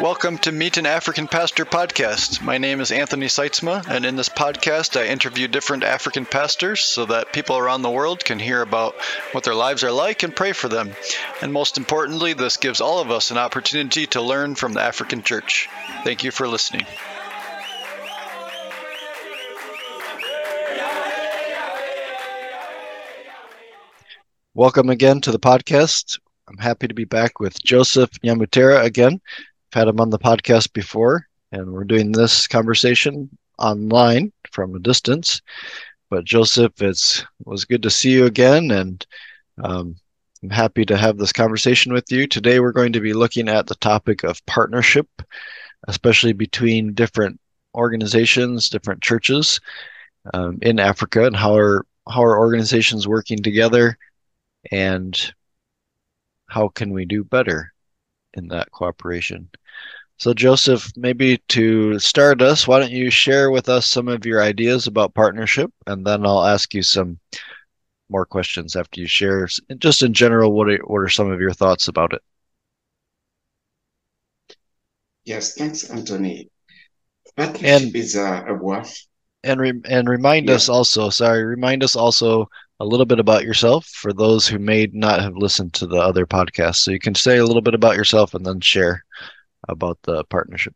Welcome to Meet an African Pastor podcast. My name is Anthony Sytsma, and in this podcast, I interview different African pastors so that people around the world can hear about what their lives are like and pray for them. And most importantly, this gives all of us an opportunity to learn from the African church. Thank you for listening. Welcome again to the podcast. I'm happy to be back with Joseph Nyamutera again. Had him on the podcast before, and we're doing this conversation online from a distance. But Joseph, it's it was good to see you again, and um, I'm happy to have this conversation with you. Today, we're going to be looking at the topic of partnership, especially between different organizations, different churches um, in Africa, and how are how are organizations working together, and how can we do better in that cooperation. So, Joseph, maybe to start us, why don't you share with us some of your ideas about partnership, and then I'll ask you some more questions after you share. Just in general, what are, what are some of your thoughts about it? Yes, thanks, Anthony. Partnership and, is a, a word. And re, and remind yeah. us also. Sorry, remind us also a little bit about yourself for those who may not have listened to the other podcast. So you can say a little bit about yourself and then share about the partnership.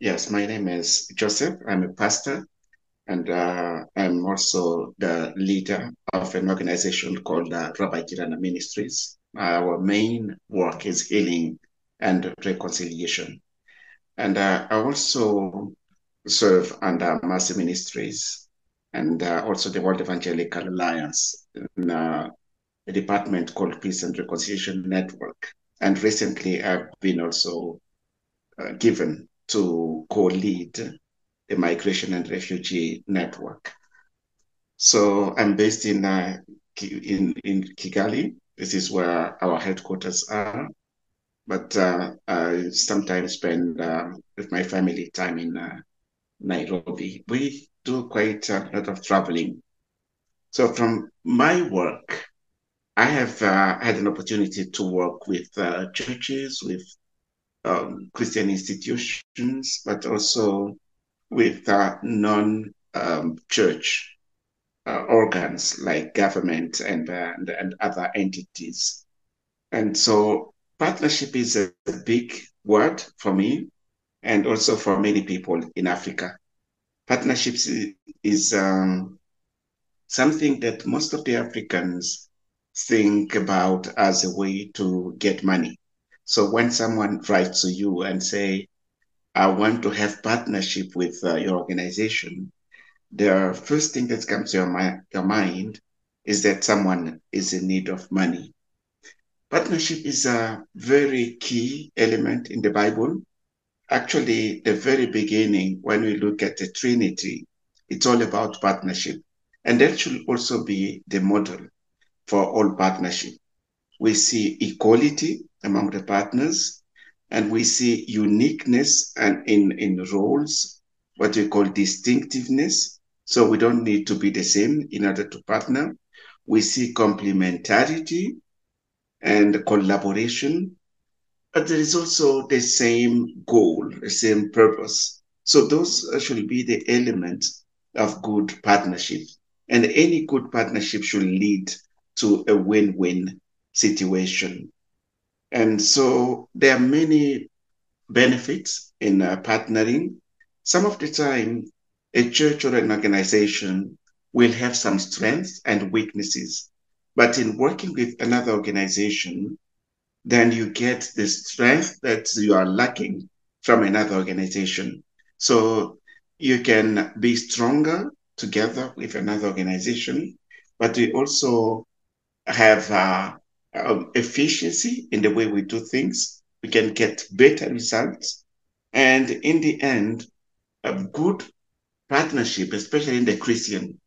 Yes, my name is Joseph. I'm a pastor and uh, I'm also the leader of an organization called uh, Rabagirana Ministries. Our main work is healing and reconciliation. And uh, I also serve under Mercy Ministries and uh, also the World Evangelical Alliance in uh, a department called Peace and Reconciliation Network. And recently, I've been also uh, given to co-lead the Migration and Refugee Network. So I'm based in uh, in in Kigali. This is where our headquarters are. But uh, I sometimes spend uh, with my family time in Nairobi. We do quite a lot of traveling. So from my work, I have uh, had an opportunity to work with uh, churches, with um, Christian institutions, but also with uh, non-church um, uh, organs like government and, and, and other entities. And so partnership is a big word for me and also for many people in Africa partnerships is um, something that most of the Africans think about as a way to get money. So when someone writes to you and say, I want to have partnership with uh, your organization, the first thing that comes to your, mi- your mind is that someone is in need of money. Partnership is a very key element in the Bible actually the very beginning, when we look at the Trinity, it's all about partnership. And that should also be the model for all partnership. We see equality among the partners, and we see uniqueness and in, in roles, what we call distinctiveness. So we don't need to be the same in order to partner. We see complementarity and collaboration but there is also the same goal, the same purpose. So those should be the elements of good partnership. And any good partnership should lead to a win-win situation. And so there are many benefits in uh, partnering. Some of the time, a church or an organization will have some strengths and weaknesses. But in working with another organization, then you get the strength that you are lacking from another organization. So you can be stronger together with another organization, but we also have uh, um, efficiency in the way we do things. We can get better results. And in the end, a good partnership, especially in the Christian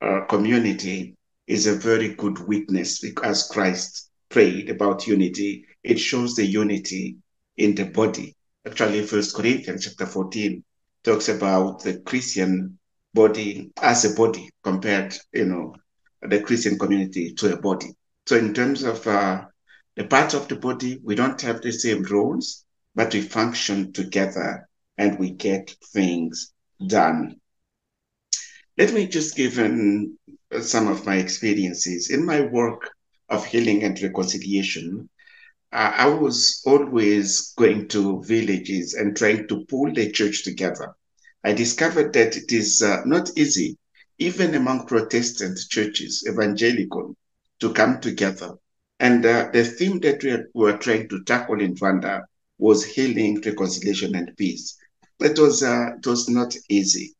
uh, community, is a very good witness because Christ prayed about unity, it shows the unity in the body. Actually, First Corinthians chapter 14 talks about the Christian body as a body compared, you know, the Christian community to a body. So in terms of uh, a part of the body. We don't have the same roles, but we function together and we get things done. Let me just give an, some of my experiences. In my work of healing and reconciliation, uh, I was always going to villages and trying to pull the church together. I discovered that it is uh, not easy, even among Protestant churches, evangelical, to come together. And uh, the theme that we were trying to tackle in Rwanda was healing, reconciliation, and peace. But it was, uh, it was not easy.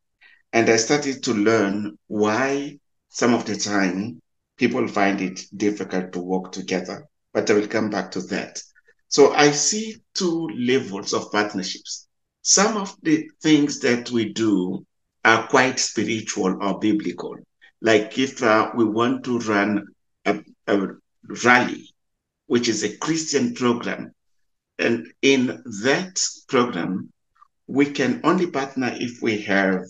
And I started to learn why some of the time people find it difficult to work together. But I will come back to that. So I see two levels of partnerships. Some of the things that we do are quite spiritual or biblical. Like if uh, we want to run a, a rally, which is a Christian program, and in that program, we can only partner if we have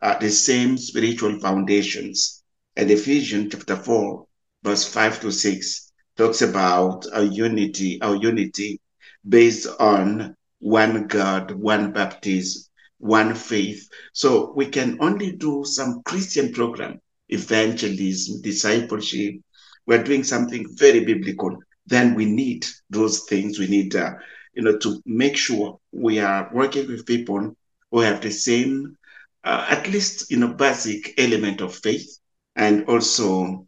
uh, the same spiritual foundations. And Ephesians chapter 4, verse 5 to 6 talks about a unity, our unity based on one God, one baptism, one faith. So we can only do some Christian program, evangelism, discipleship. We're doing something very biblical. Then we need those things. We need, uh, you know, to make sure we are working with people who have the same, uh, at least, you know, basic element of faith, and also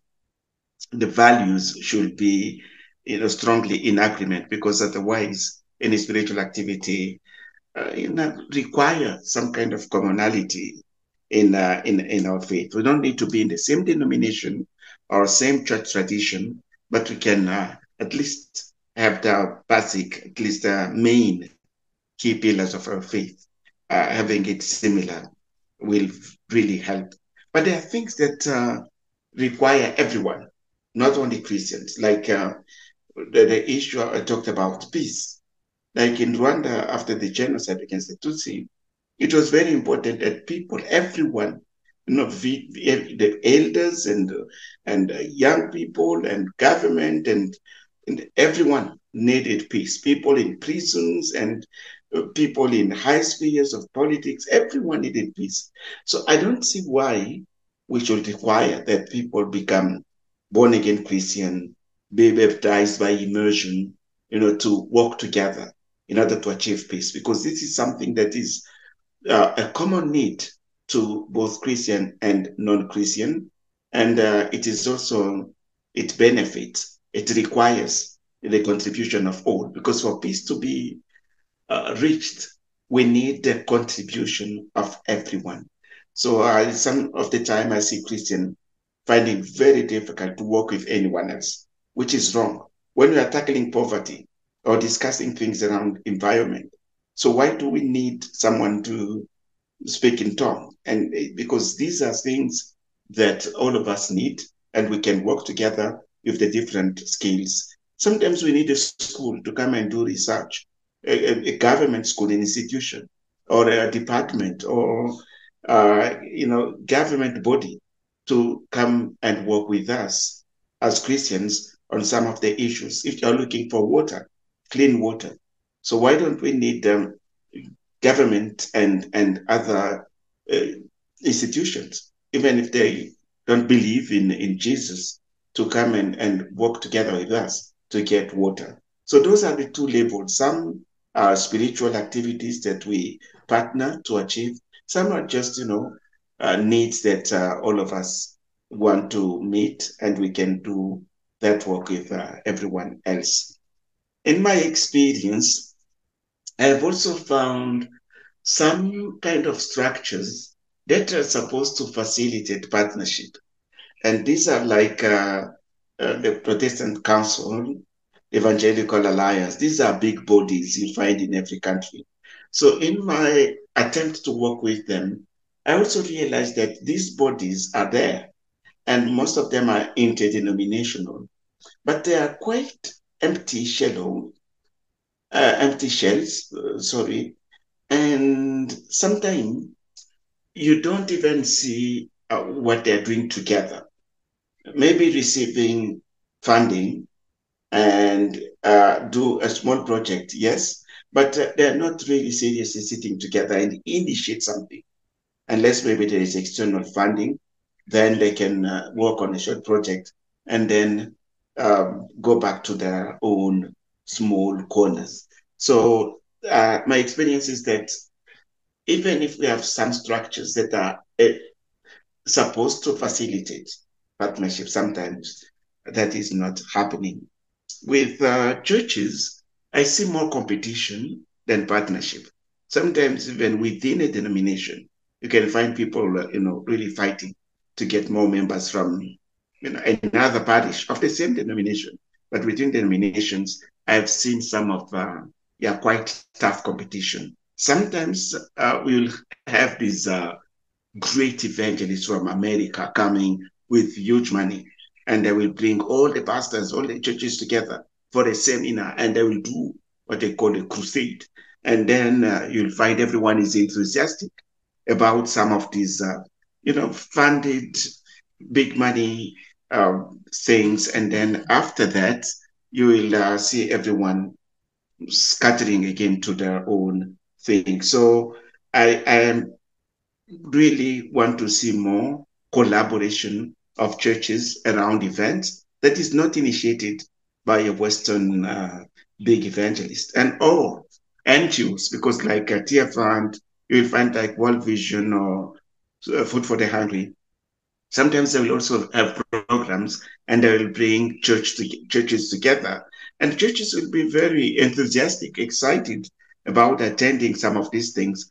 the values should be, you know, strongly in agreement because otherwise, any spiritual activity uh, you know, require some kind of commonality in, uh, in, in our faith. We don't need to be in the same denomination or same church tradition, but we can uh, at least have the basic, at least the main key pillars of our faith. Uh, having it similar will really help. But there are things that uh, require everyone, not only Christians, like uh, the, the issue I talked about peace like in Rwanda after the genocide against the Tutsi, it was very important that people, everyone, you know, the elders and and young people and government and, and everyone needed peace. People in prisons and people in high spheres of politics, everyone needed peace. So I don't see why we should require that people become born again Christian, be baptized by immersion, you know, to work together in order to achieve peace, because this is something that is uh, a common need to both Christian and non-Christian, and uh, it is also it benefits. It requires the contribution of all, because for peace to be uh, reached, we need the contribution of everyone. So uh, some of the time I see Christian finding very difficult to work with anyone else, which is wrong. When we are tackling poverty, or discussing things around environment. So why do we need someone to speak in tongue? And eh, because these are things that all of us need, and we can work together with the different skills. Sometimes we need a school to come and do research, a, a government school, an institution, or a department, or uh, you know, government body to come and work with us as Christians on some of the issues. If you're looking for water, clean water. So why don't we need um, government and and other uh, institutions, even if they don't believe in in Jesus, to come and and work together with us to get water. So those are the two levels. Some are spiritual activities that we partner to achieve. Some are just you know uh, needs that uh, all of us want to meet, and we can do that work with uh, everyone else in my experience, I have also found some kind of structures that are supposed to facilitate partnership. And these are like uh, uh, the Protestant Council, Evangelical Alliance. These are big bodies you find in every country. So, in my attempt to work with them, I also realized that these bodies are there, and most of them are interdenominational, but they are quite empty shallow, uh, empty shells, uh, sorry, and sometimes you don't even see uh, what they're doing together. Maybe receiving funding and uh, do a small project, yes, but uh, they're not really seriously sitting together and initiate something unless maybe there is external funding. Then they can uh, work on a short project and then um, go back to their own small corners. So uh, my experience is that even if we have some structures that are uh, supposed to facilitate partnership, sometimes that is not happening. With uh, churches, I see more competition than partnership. Sometimes even within a denomination, you can find people, you know, really fighting to get more members from you know, another parish of the same denomination. But within denominations, I've seen some of uh, yeah quite tough competition. Sometimes uh, we'll have these uh, great evangelists from America coming with huge money, and they will bring all the pastors, all the churches together for a seminar, and they will do what they call a crusade. And then uh, you'll find everyone is enthusiastic about some of these, uh, you know, funded big money um, things. And then after that, you will uh, see everyone scattering again to their own thing. So I, I really want to see more collaboration of churches around events that is not initiated by a Western uh, big evangelist and all NGOs, because like a Tear Fund, you will find like World Vision or uh, Food for the Hungry. Sometimes they will also have programs and they will bring church to, churches together. And churches will be very enthusiastic, excited about attending some of these things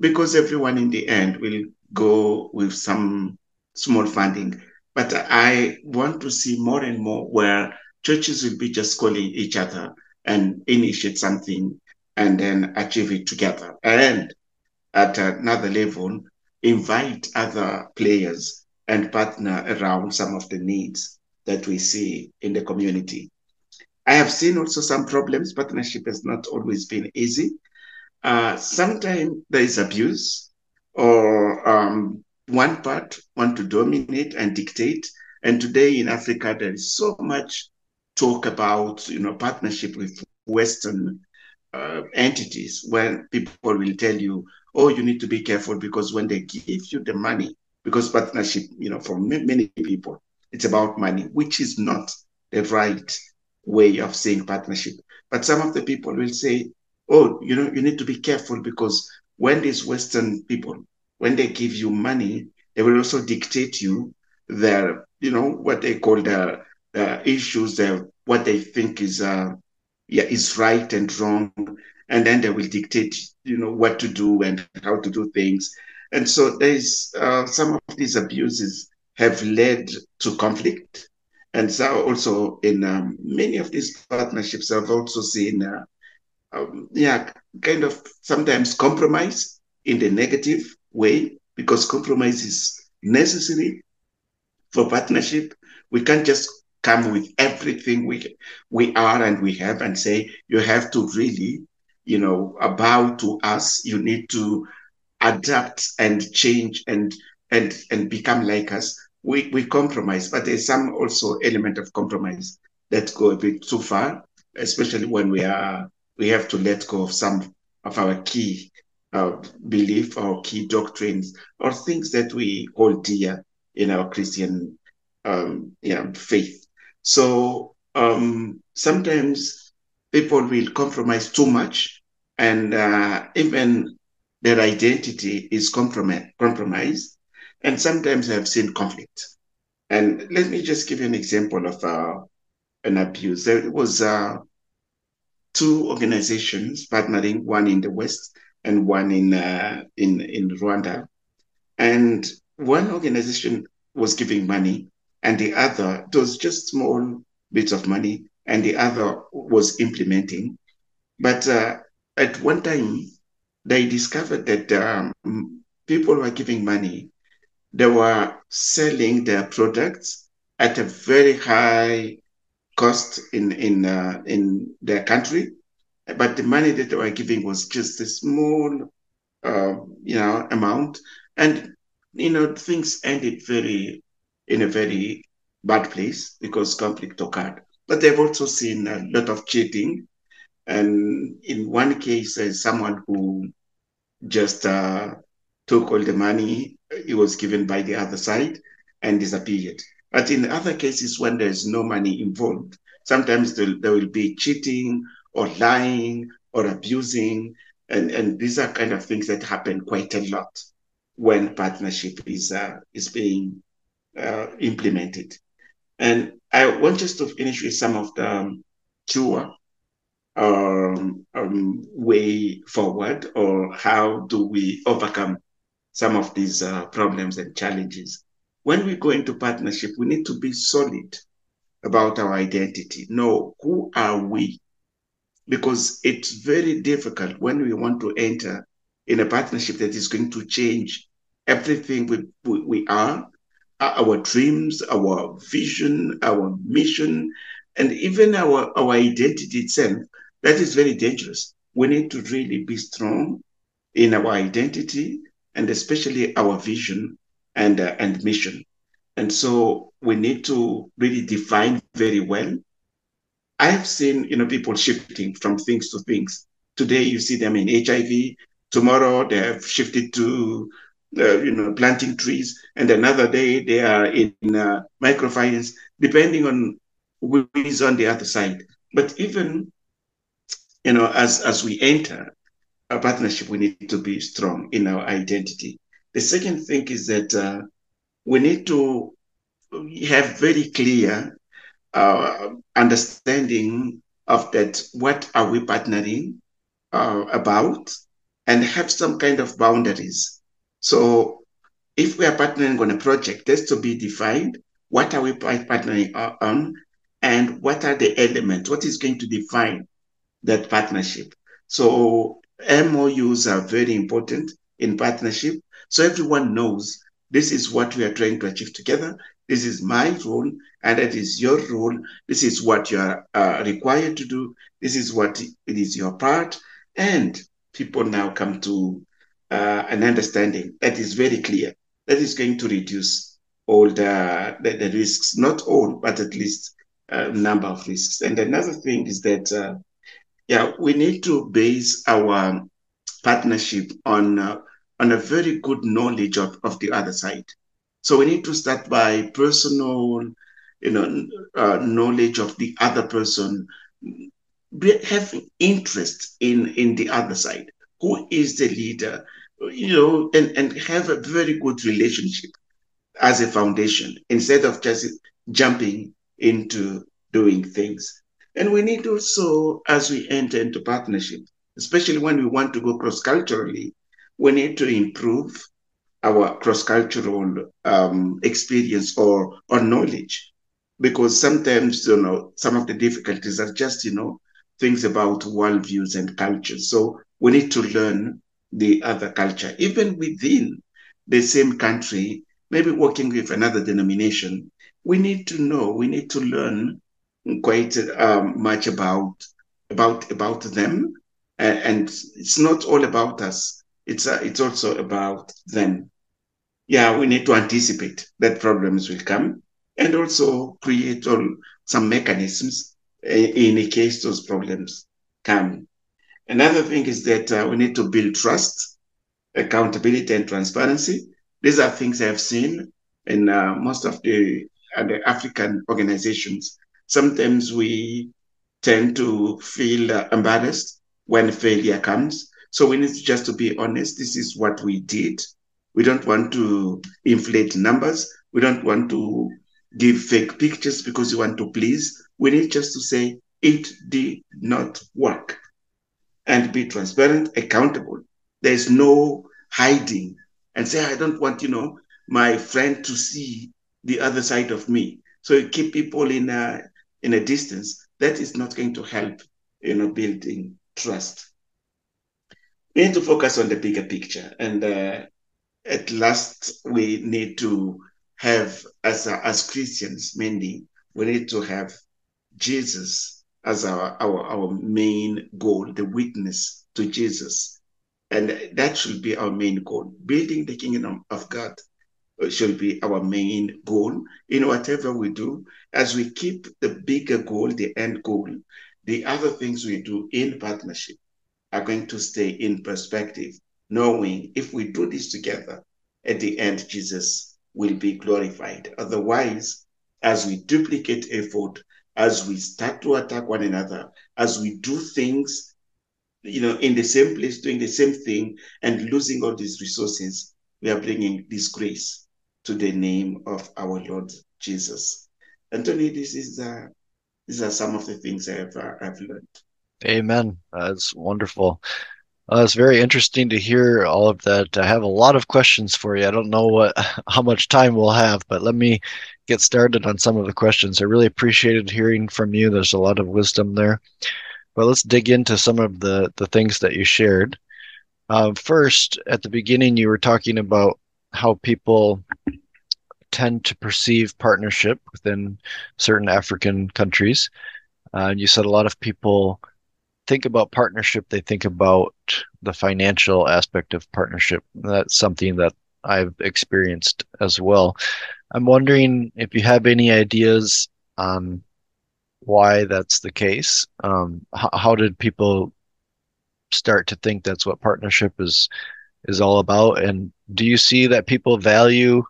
because everyone in the end will go with some small funding. But I want to see more and more where churches will be just calling each other and initiate something and then achieve it together. And at another level, invite other players and partner around some of the needs that we see in the community. I have seen also some problems. Partnership has not always been easy. Uh, sometimes there is abuse or um, one part want to dominate and dictate. And today in Africa, there is so much talk about, you know, partnership with Western uh, entities when people will tell you, oh, you need to be careful because when they give you the money, because partnership, you know, for many people, it's about money, which is not the right way of saying partnership. But some of the people will say, oh, you know, you need to be careful because when these Western people, when they give you money, they will also dictate you their, you know, what they call the uh, issues, their, what they think is, uh, yeah, is right and wrong. And then they will dictate, you know, what to do and how to do things. And so there's uh, some of these abuses have led to conflict. And so also in um, many of these partnerships, I've also seen uh, um, yeah, kind of sometimes compromise in the negative way because compromise is necessary for partnership. We can't just come with everything we we are and we have and say you have to really, you know, bow to us. You need to adapt and change and and and become like us. We we compromise, but there's some also element of compromise that go a bit too far, especially when we are we have to let go of some of our key belief or key doctrines or things that we hold dear in our Christian um, faith. So um, sometimes people will compromise too much, and uh, even their identity is compromised. compromised. And sometimes I've seen conflict. And let me just give you an example of uh, an abuse. There was uh, two organizations partnering, one in the West and one in uh, in in Rwanda. And one organization was giving money, and the other it was just small bits of money, and the other was implementing. But uh, at one time, they discovered that um, people were giving money. They were selling their products at a very high cost in in uh, in their country, but the money that they were giving was just a small, uh, you know, amount, and you know things ended very in a very bad place because conflict occurred. but they've also seen a lot of cheating. And in one case, there's someone who just uh, took all the money he was given by the other side and disappeared. But in other cases, when there's no money involved, sometimes there will be cheating or lying or abusing. And, and these are kind of things that happen quite a lot when partnership is, uh, is being uh, implemented. And I want just to finish with some of the um, truer um, um, way forward, or how do we overcome some of these uh, problems and challenges. When we go into partnership, we need to be solid about our identity. Know who are we? Because it's very difficult when we want to enter in a partnership that is going to change everything we, we, we are, our dreams, our vision, our mission, and even our, our identity itself. That is very dangerous. We need to really be strong in our identity and especially our vision and, uh, and mission. And so we need to really define very well. I have seen, you know, people shifting from things to things. Today you see them in HIV. Tomorrow they have shifted to, uh, you know, planting trees, and another day they are in uh, microfinance, depending on who is on the other side. But even, you know, as as we enter a partnership, we need to be strong in our identity. The second thing is that uh, we need to have very clear uh, understanding of that. What are we partnering uh, about, and have some kind of boundaries. So, if we are partnering on a project, there's to be defined. What are we partnering on, and what are the elements? What is going to define that partnership? So MOUs are very important in partnership. So everyone knows this is what we are trying to achieve together. This is my role, and that is your role. This is what you are uh, required to do. This is what it is your part. And people now come to uh, an understanding that is very clear. That is going to reduce all the, the, the risks, not all, but at least a number of risks. And another thing is that uh, yeah, we need to base our partnership on uh, on a very good knowledge of, of the other side. So we need to start by personal, you know, uh, knowledge of the other person, having interest in in the other side. Who is the leader? You know, and and have a very good relationship as a foundation instead of just jumping into doing things. And we need also, as we enter into partnership, especially when we want to go cross culturally, we need to improve our cross cultural um, experience or, or knowledge. Because sometimes, you know, some of the difficulties are just, you know, things about worldviews and cultures. So we need to learn the other culture, even within the same country, maybe working with another denomination. We need to know, we need to learn quite um, much about about about them, and, and it's not all about us. It's uh, it's also about then, Yeah, we need to anticipate that problems will come, and also create all, some mechanisms in, in case those problems come. Another thing is that uh, we need to build trust, accountability, and transparency. These are things I've seen in uh, most of the, uh, the African organizations sometimes we tend to feel uh, embarrassed when failure comes. So we need just to be honest. This is what we did. We don't want to inflate numbers. We don't want to give fake pictures because you want to please. We need just to say it did not work and be transparent, accountable. There's no hiding and say, I don't want, you know, my friend to see the other side of me. So you keep people in a in a distance, that is not going to help, you know, building trust. We need to focus on the bigger picture, and uh, at last, we need to have, as as Christians, mainly, we need to have Jesus as our, our our main goal, the witness to Jesus, and that should be our main goal: building the kingdom of God should be our main goal in whatever we do. As we keep the bigger goal, the end goal, the other things we do in partnership are going to stay in perspective, knowing if we do this together, at the end, Jesus will be glorified. Otherwise, as we duplicate effort, as we start to attack one another, as we do things, you know, in the same place, doing the same thing, and losing all these resources, we are bringing disgrace to the name of our Lord Jesus. Anthony, this is uh, these are some of the things I've uh, I've learned. Amen. That's wonderful. Uh, it's very interesting to hear all of that. I have a lot of questions for you. I don't know what how much time we'll have, but let me get started on some of the questions. I really appreciated hearing from you. There's a lot of wisdom there. But let's dig into some of the the things that you shared. Uh, first, at the beginning, you were talking about how people tend to perceive partnership within certain African countries. Uh, you said a lot of people think about partnership, they think about the financial aspect of partnership. That's something that I've experienced as well. I'm wondering if you have any ideas on why that's the case. Um, how, how did people start to think that's what partnership is is all about? And do you see that people value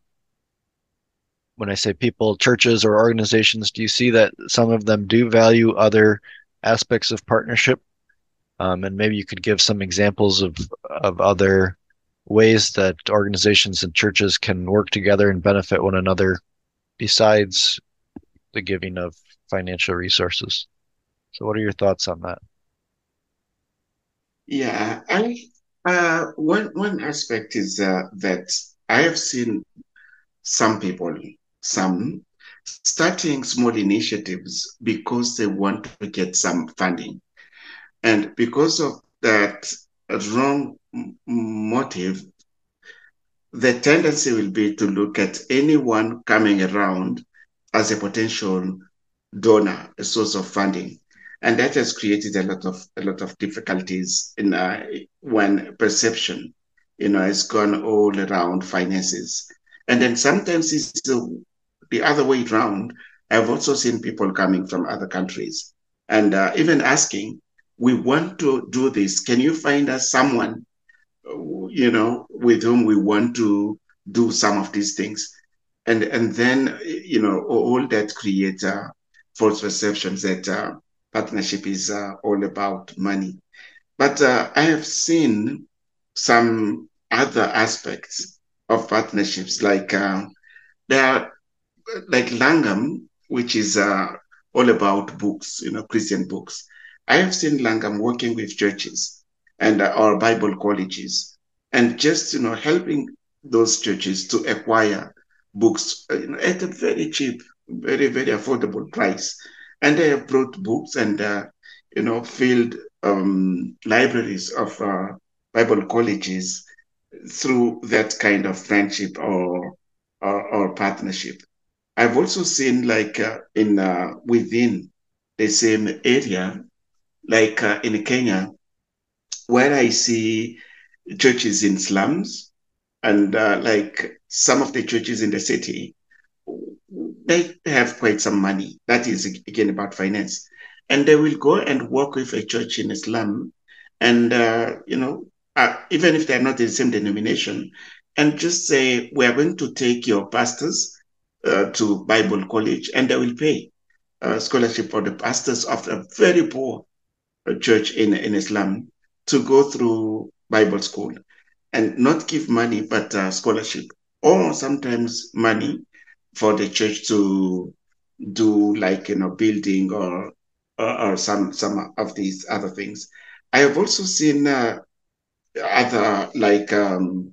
when I say people, churches or organizations, do you see that some of them do value other aspects of partnership? Um, and maybe you could give some examples of of other ways that organizations and churches can work together and benefit one another besides the giving of financial resources. So, what are your thoughts on that? Yeah, I uh, one one aspect is uh, that I have seen some people, some starting small initiatives because they want to get some funding. And because of that wrong motive, the tendency will be to look at anyone coming around as a potential donor, a source of funding. And that has created a lot of a lot of difficulties in uh, when perception, you know, has gone all around finances. And then sometimes it's the, the other way around. I've also seen people coming from other countries and uh, even asking, we want to do this. Can you find us someone, you know, with whom we want to do some of these things? And and then you know all that creates uh, false perceptions that uh, partnership is uh, all about money. But uh, I have seen some other aspects of partnerships, like uh, there are like Langham, which is uh, all about books, you know, Christian books. I have seen Langham working with churches and our Bible colleges and just, you know, helping those churches to acquire books uh, at a very cheap, very, very affordable price. And they have brought books and, uh, you know, filled um, libraries of uh, Bible colleges through that kind of friendship or, or, or partnership. I've also seen like uh, in uh, within the same area like uh, in Kenya, where I see churches in slums and uh, like some of the churches in the city, they have quite some money. That is again about finance, and they will go and work with a church in a slum, and uh, you know, uh, even if they're not in the same denomination, and just say we are going to take your pastors uh, to Bible college, and they will pay uh, scholarship for the pastors of a very poor church in, in a slum to go through Bible school and not give money, but uh, scholarship or sometimes money for the church to do like, you know, building or, or, or some, some of these other things. I have also seen uh, other like um,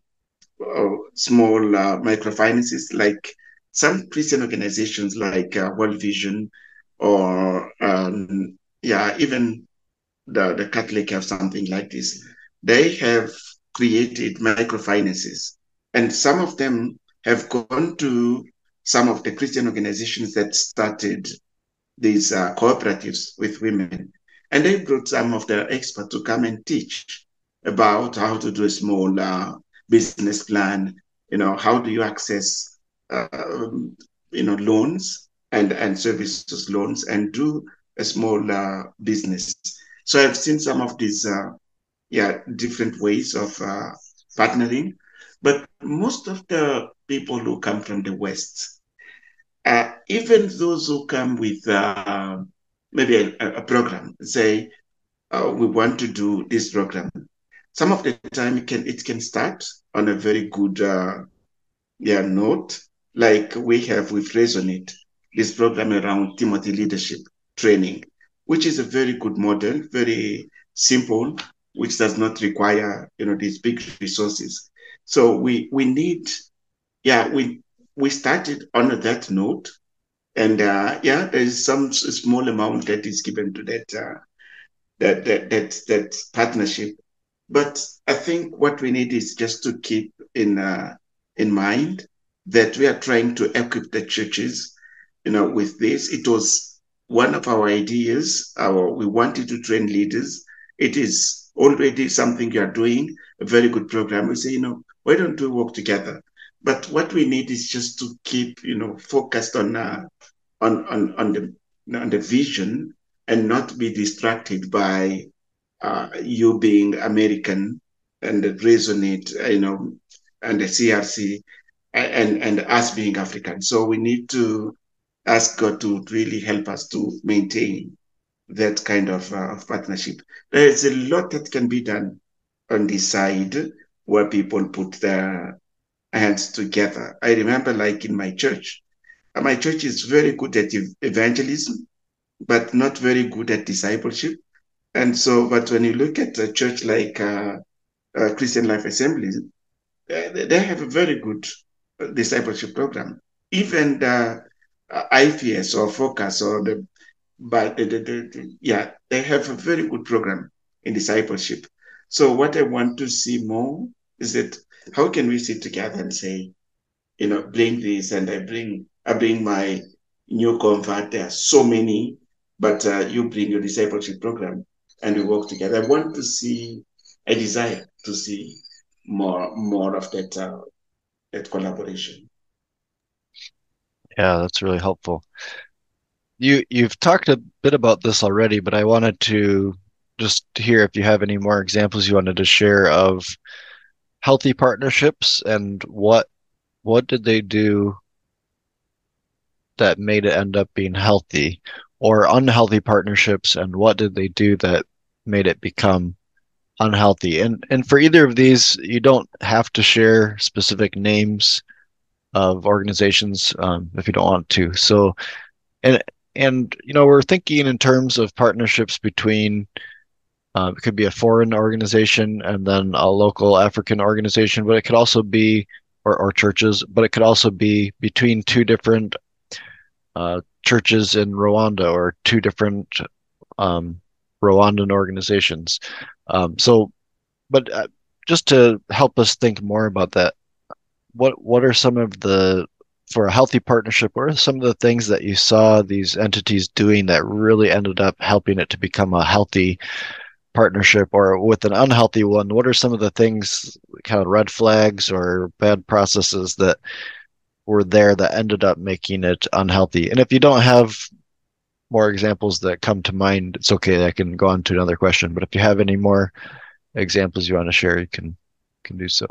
uh, small uh, microfinances, like some Christian organizations like uh, World Vision or um, yeah, even the, the Catholic have something like this. They have created microfinances, and some of them have gone to some of the Christian organizations that started these uh, cooperatives with women, and they brought some of their experts to come and teach about how to do a small uh, business plan, you know, how do you access, um, you know, loans and, and services loans and do a small uh, business. So I've seen some of these, uh, yeah, different ways of uh, partnering. But most of the people who come from the West, uh, even those who come with uh, maybe a, a, program, say, uh, we want to do this program. Some of the time it can it can start on a very good uh, yeah note, like we have with Resonate, this program around Timothy leadership training, which is a very good model, very simple, which does not require you know these big resources. So we we need, yeah, we we started on that note, and uh, yeah, there is some small amount that is given to that uh, that that that that partnership. But I think what we need is just to keep in uh, in mind that we are trying to equip the churches, you know, with this. It was one of our ideas. Our we wanted to train leaders. It is already something you are doing, a very good program. We say, you know, why don't we work together? But what we need is just to keep, you know, focused on uh, on on on the on the vision and not be distracted by uh, you being American and the resonate, you know, and the CRC and, and us being African. So we need to ask God to really help us to maintain that kind of, uh, of partnership. There is a lot that can be done on this side where people put their hands together. I remember, like in my church, my church is very good at evangelism, but not very good at discipleship. And so, but when you look at a church like uh, uh, Christian Life Assembly, they have a very good discipleship program. Even the IFS or Focus or the, but the, the, the, yeah, they have a very good program in discipleship. So what I want to see more is that how can we sit together and say, you know, bring this and I bring I bring my new convert. There are so many, but uh, you bring your discipleship program and we work together. I want to see a desire to see more more of that uh, that collaboration. Yeah, that's really helpful. You you've talked a bit about this already, but I wanted to just hear if you have any more examples you wanted to share of healthy partnerships and what what did they do that made it end up being healthy or unhealthy partnerships and what did they do that made it become unhealthy and and for either of these you don't have to share specific names of organizations um, if you don't want to so and and you know we're thinking in terms of partnerships between uh, it could be a foreign organization and then a local african organization but it could also be or, or churches but it could also be between two different uh, churches in rwanda or two different um, Rwandan organizations. Um, so, but uh, just to help us think more about that, what what are some of the for a healthy partnership? What are some of the things that you saw these entities doing that really ended up helping it to become a healthy partnership? Or with an unhealthy one, what are some of the things, kind of red flags or bad processes that were there that ended up making it unhealthy? And if you don't have more examples that come to mind, it's okay. I can go on to another question. But if you have any more examples you want to share, you can can do so.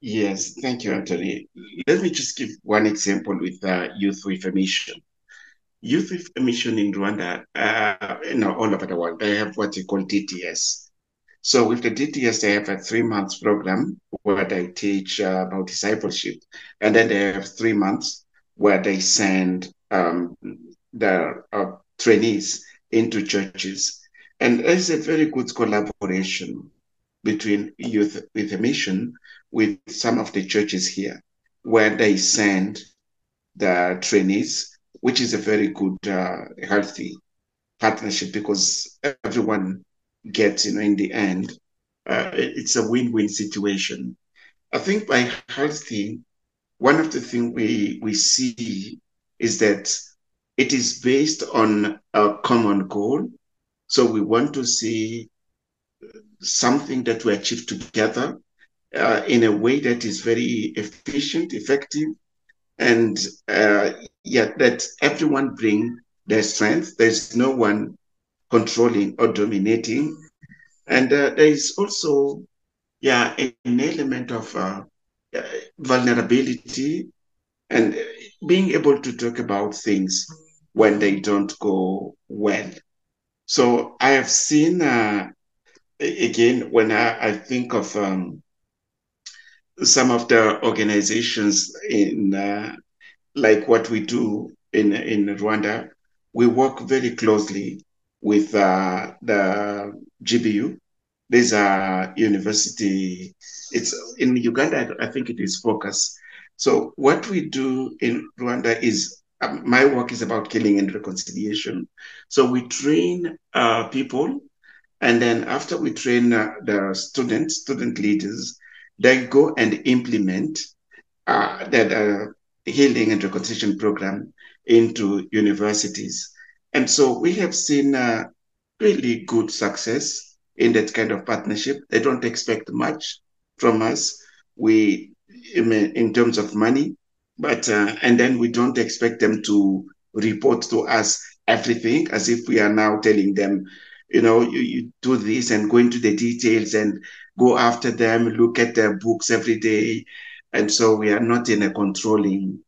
Yes, thank you, Anthony. Let me just give one example with uh, Youth Mission. Youth Mission in Rwanda, uh, you know, all over the world, they have what they call DTS. So with the DTS, they have a three months program where they teach uh, about discipleship, and then they have three months where they send um, the uh, trainees into churches. And there's a very good collaboration between Youth with a Mission with some of the churches here, where they send the trainees, which is a very good, uh, healthy partnership because everyone gets, you know, in the end, uh, it's a win-win situation. I think by healthy, one of the things we we see is that it is based on a common goal. So we want to see something that we achieve together. Uh, in a way that is very efficient, effective, and uh, yet that everyone bring their strength. There's no one controlling or dominating, and uh, there is also yeah an element of uh, vulnerability and being able to talk about things when they don't go well. So I have seen uh, again when I, I think of um, some of the organizations in uh, like what we do in in Rwanda, we work very closely with uh, the GBU. There's a university. It's in Uganda. I think it is focus. So what we do in Rwanda is um, my work is about killing and reconciliation. So we train uh, people, and then after we train uh, the students, student leaders, they go and implement uh, that uh, healing and reconciliation program into universities. And so we have seen uh, really good success in that kind of partnership. They don't expect much from us. We, in terms of money, but uh, and then we don't expect them to report to us everything as if we are now telling them, you know, you, you do this and go into the details and go after them, look at their books every day. And so we are not in a controlling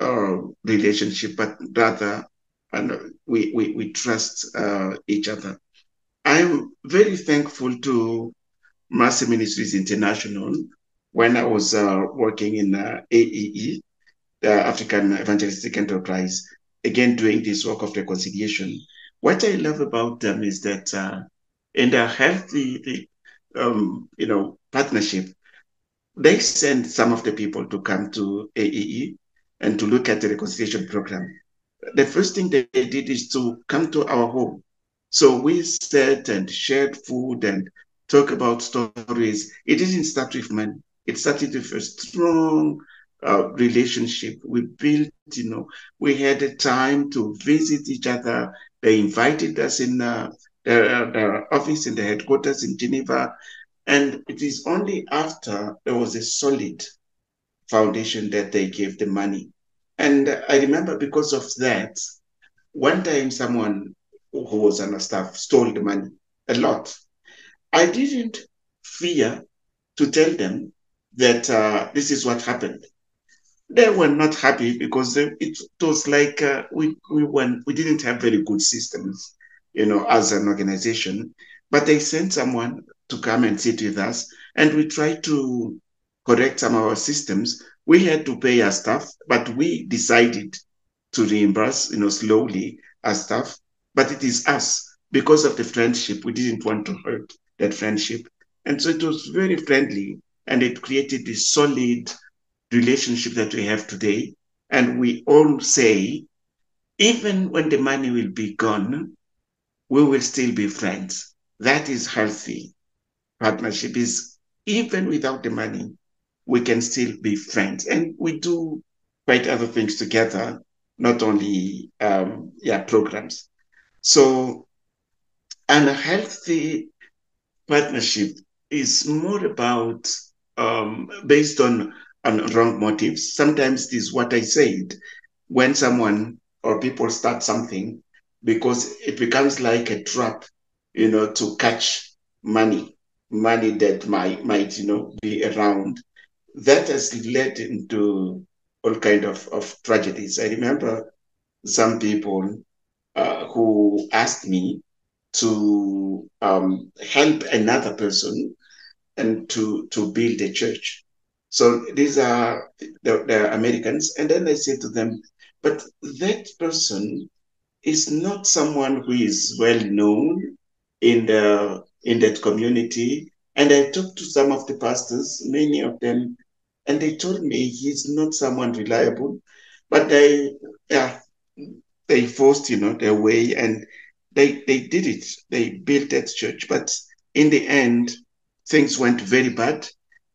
uh, relationship, but rather and we, we, we trust uh, each other. I'm very thankful to Mercy Ministries International when I was uh, working in uh, AEE, the African Evangelistic Enterprise, again doing this work of reconciliation. What I love about them is that uh, in their healthy, um, you know, partnership, they send some of the people to come to AEE and to look at the reconciliation program. The first thing they did is to come to our home. So we sat and shared food and talk about stories. It didn't start with money. It started with a strong uh, relationship. We built, you know, we had a time to visit each other. They invited us in uh, their, their office in the headquarters in Geneva. And it is only after there was a solid foundation that they gave the money. And I remember because of that, one time someone who was on the staff stole the money a lot. I didn't fear to tell them that uh, this is what happened. They were not happy because it was like uh, we we went, we didn't have very good systems, you know, as an organization. But they sent someone to come and sit with us, and we tried to correct some of our systems. We had to pay our staff, but we decided to reimburse, you know, slowly our staff. But it is us because of the friendship. We didn't want to hurt that friendship, and so it was very friendly, and it created this solid relationship that we have today. And we all say, even when the money will be gone, we will still be friends. That is healthy. Partnership is even without the money, we can still be friends. And we do quite other things together, not only um, yeah, programs. So and a healthy partnership is more about um, based on, on wrong motives. Sometimes this is what I said. When someone or people start something, because it becomes like a trap, you know, to catch money, money that might might, you know, be around. That has led into all kind of, of tragedies. I remember some people uh, who asked me to um, help another person and to to build a church. So these are the, the Americans, and then I say to them, but that person is not someone who is well known in the in that community. And I talked to some of the pastors, many of them, and they told me he's not someone reliable. But they, yeah, they forced, you know, their way, and they they did it. They built that church, but in the end, things went very bad.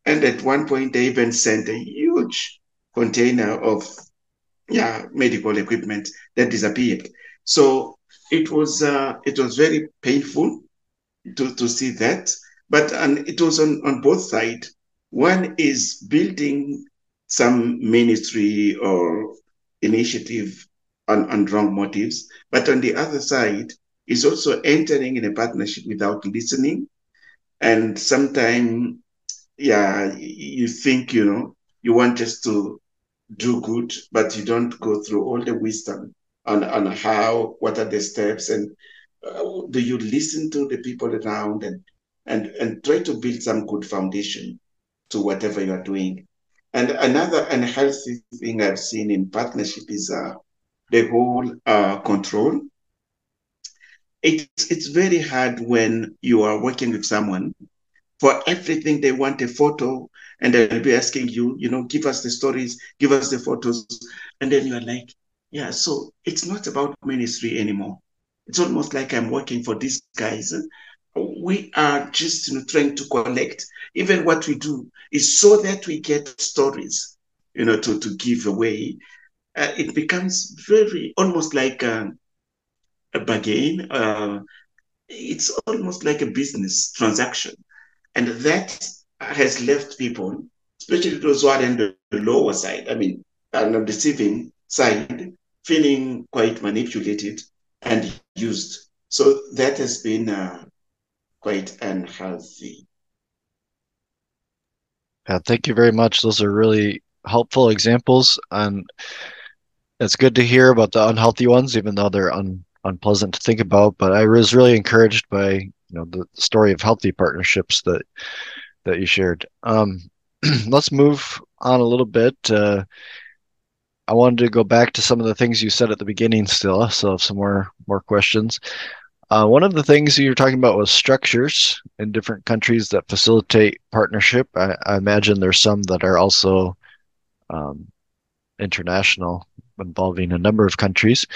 And at one point, they even sent a huge container of yeah medical equipment that disappeared. So it was uh, it was very painful to, to see that, but and it was on, on both sides. One is building some ministry or initiative on, on wrong motives, but on the other side is also entering in a partnership without listening. And sometimes, yeah, you think, you know, you want just to do good, but you don't go through all the wisdom on, on how, what are the steps, and uh, do you listen to the people around and, and, and try to build some good foundation to whatever you are doing. And another unhealthy thing I've seen in partnership is uh, the whole uh, control. It's, it's very hard when you are working with someone for everything they want a photo and they'll be asking you, you know, give us the stories, give us the photos. And then you're like, yeah, so it's not about ministry anymore. It's almost like I'm working for these guys. We are just you know, trying to collect. Even what we do is so that we get stories, you know, to, to give away. Uh, it becomes very, almost like a, a bargain. Uh, it's almost like a business transaction and that has left people, especially those who are on the lower side, I mean, on the receiving side, feeling quite manipulated and used. So that has been uh, quite unhealthy. Yeah, thank you very much. Those are really helpful examples, and it's good to hear about the unhealthy ones, even though they're un, unpleasant to think about. But I was really encouraged by you know the story of healthy partnerships that that you shared. Um, let's move on a little bit. Uh, I wanted to go back to some of the things you said at the beginning still, so some more more questions. Uh, one of the things you were talking about was structures in different countries that facilitate partnership. I, I imagine there's some that are also um, international, involving a number of countries.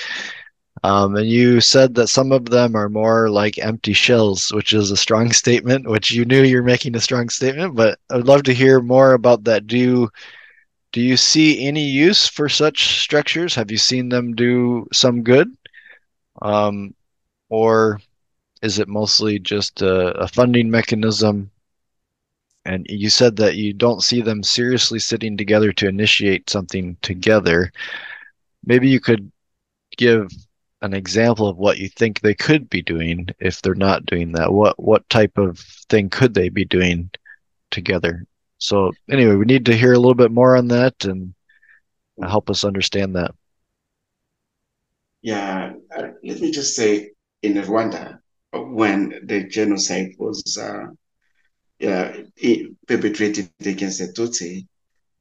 Um, and you said that some of them are more like empty shells, which is a strong statement, which you knew you're making a strong statement, but I'd love to hear more about that. Do you, do you see any use for such structures? Have you seen them do some good? Um, or is it mostly just a, a funding mechanism? And you said that you don't see them seriously sitting together to initiate something together. Maybe you could give an example of what you think they could be doing if they're not doing that. What what type of thing could they be doing together? So anyway we need to hear a little bit more on that and help us understand that. Yeah uh, let me just say in rwanda when the genocide was uh, yeah, perpetrated against the tutsi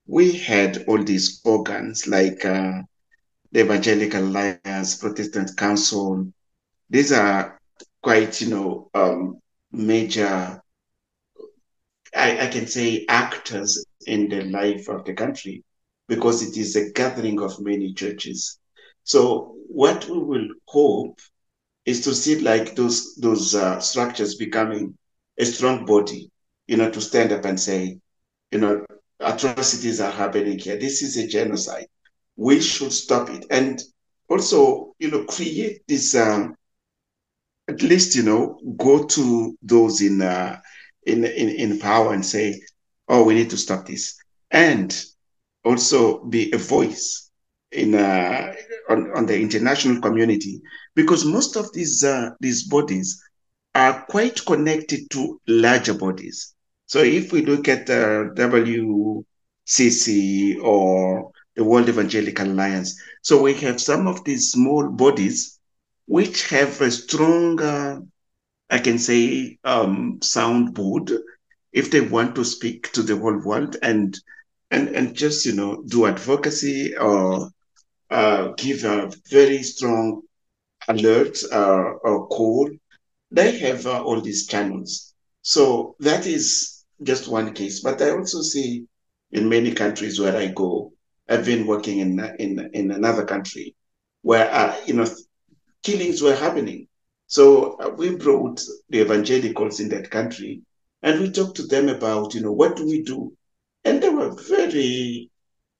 we had all these organs like uh, the Evangelical Alliance, Protestant Council. These are quite, you know, um, major, I, I can say, actors in the life of the country because it is a gathering of many churches. So what we will hope is to see like those those uh, structures becoming a strong body, you know, to stand up and say, you know, atrocities are happening here. This is a genocide we should stop it. And also, you know, create this, um, at least, you know, go to those in, uh, in, in, in power and say, oh, we need to stop this. And also be a voice in uh, on, on the international community because most of these uh, these bodies are quite connected to larger bodies. So if we look at uh, WCC or the World Evangelical Alliance. So we have some of these small bodies which have a strong, uh, I can say, um, soundboard if they want to speak to the whole world and and and just you know do advocacy or uh, give a very strong alert uh, or call. They have uh, all these channels. So that is just one case. But I also see in many countries where I go, I've been working in in in another country where uh, you know killings were happening. So uh, we brought the evangelicals in that country, and we talked to them about you know what do we do, and they were very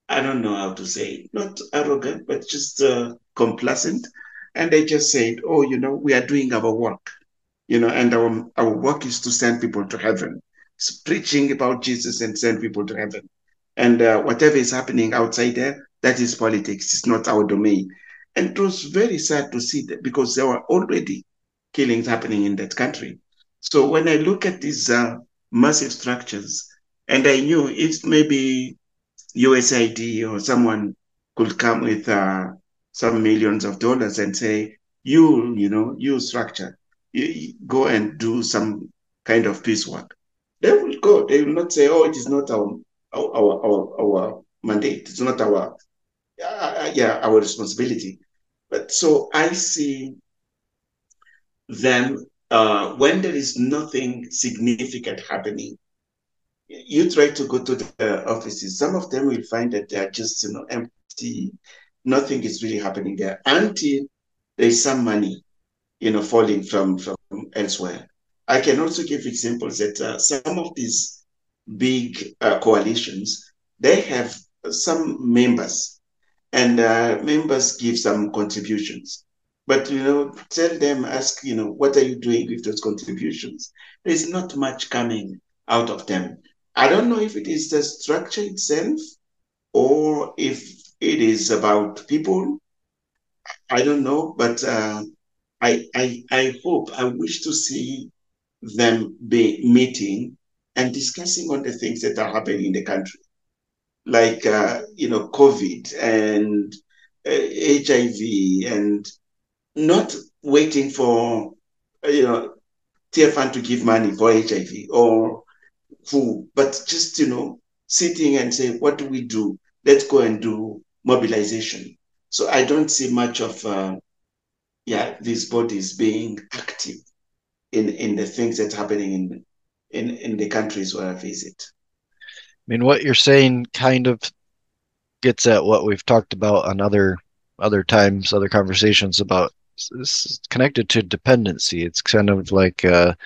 I don't know how to say not arrogant but just uh, complacent, and they just said, oh you know we are doing our work, you know, and our our work is to send people to heaven. preaching about Jesus and send people to heaven. And uh, whatever is happening outside there, that is politics. It's not our domain. And it was very sad to see that because there were already killings happening in that country. So when I look at these uh, massive structures, and I knew if maybe USAID or someone could come with uh, some millions of dollars and say, you, you know, you structure, you, go and do some kind of peace work. They will go. They will not say, oh, it is not our our our, our mandate. It's not our uh, yeah our responsibility. But so I see them uh, when there is nothing significant happening. You try to go to the offices. Some of them will find that they are just you know empty. Nothing is really happening there until there is some money, you know, falling from from elsewhere. I can also give examples that uh, some of these big uh, coalitions they have some members, and uh, members give some contributions. But you know, tell them, ask you know, what are you doing with those contributions? There is not much coming out of them. I don't know if it is the structure itself or if it is about people. I don't know, but uh, I, I, I hope, I wish to see them be meeting and discussing on the things that are happening in the country, like, uh, you know, COVID and uh, HIV and not waiting for, you know, TFN to give money for HIV or who, but just, you know, sitting and say, what do we do? Let's go and do mobilization. So I don't see much of, uh, yeah, these bodies being active in, in the things that's happening in, in, in the countries where I visit. I mean, what you're saying kind of gets at what we've talked about on other other times, other conversations about it's connected to dependency. It's kind of like a,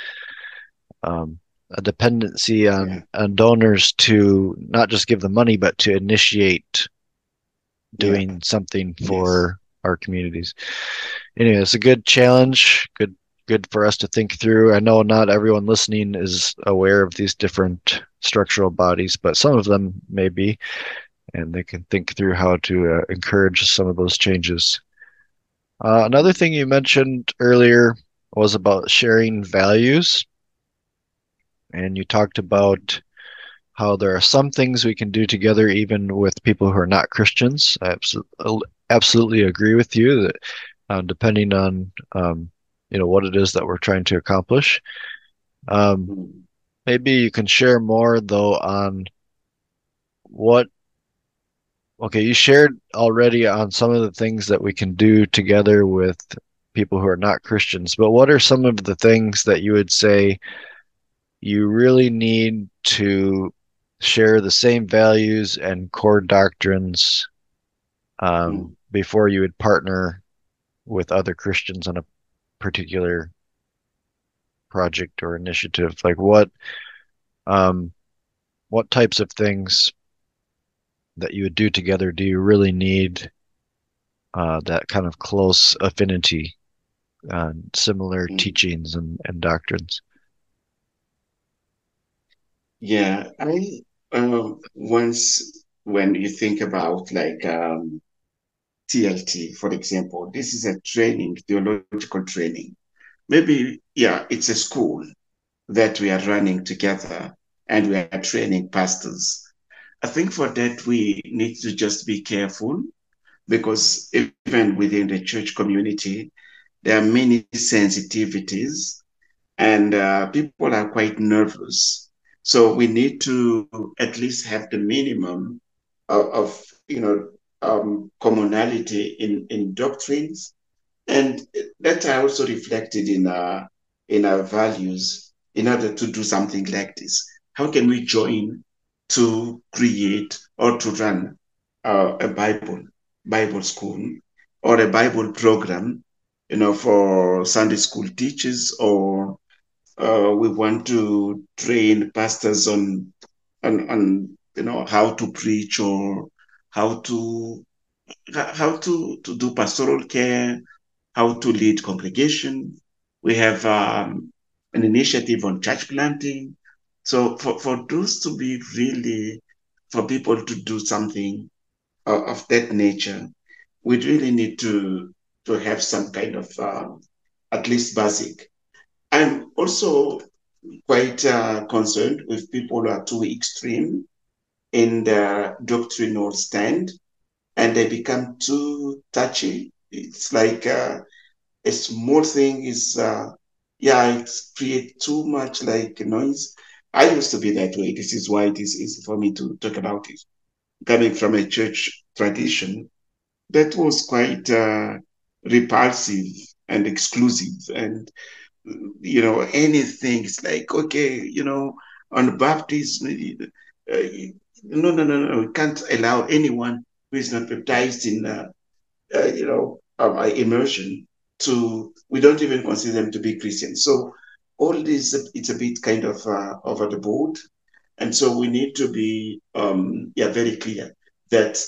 um, a dependency on, yeah. on donors to not just give the money, but to initiate doing yeah. something for yes. our communities. Anyway, it's a good challenge. Good, good for us to think through. I know not everyone listening is aware of these different structural bodies, but some of them may be, and they can think through how to uh, encourage some of those changes. Uh, another thing you mentioned earlier was about sharing values. And you talked about how there are some things we can do together even with people who are not Christians. I absolutely agree with you that uh, depending on um, you know what it is that we're trying to accomplish. Um, maybe you can share more though on what okay, you shared already on some of the things that we can do together with people who are not Christians, but what are some of the things that you would say you really need to share the same values and core doctrines um, mm. before you would partner with other Christians on a particular project or initiative? Like what um, what types of things that you would do together do you really need uh, that kind of close affinity uh, similar mm-hmm. teachings and, and doctrines yeah i uh, once when you think about like um, tlt for example this is a training theological training maybe yeah it's a school that we are running together and we are training pastors I think for that, we need to just be careful because even within the church community, there are many sensitivities and uh, people are quite nervous. So we need to at least have the minimum of, of you know, um, commonality in, in doctrines. And that are also reflected in our, in our values in order to do something like this. How can we join to create or to run uh, a Bible Bible school or a Bible program, you know, for Sunday school teachers, or uh, we want to train pastors on, on, on, you know, how to preach or how to how to to do pastoral care, how to lead congregation. We have um, an initiative on church planting So for, for those to be really, for people to do something of, of that nature, we really need to to have some kind of um, at least basic. I'm also quite uh, concerned with people who are too extreme in their doctrinal stand and they become too touchy. It's like uh, a small thing is, uh, yeah, it creates too much like noise. I used to be that way. This is why it is easy for me to talk about it. Coming from a church tradition, that was quite uh, repulsive and exclusive. And, you know, anything, it's like, okay, you know, on baptism, uh, no, no, no, no, we can't allow anyone who is not baptized in, uh, uh, you know, um, immersion to, we don't even consider them to be Christians. So all this, it's a bit kind of uh, over the board. And so we need to be, um, yeah, very clear that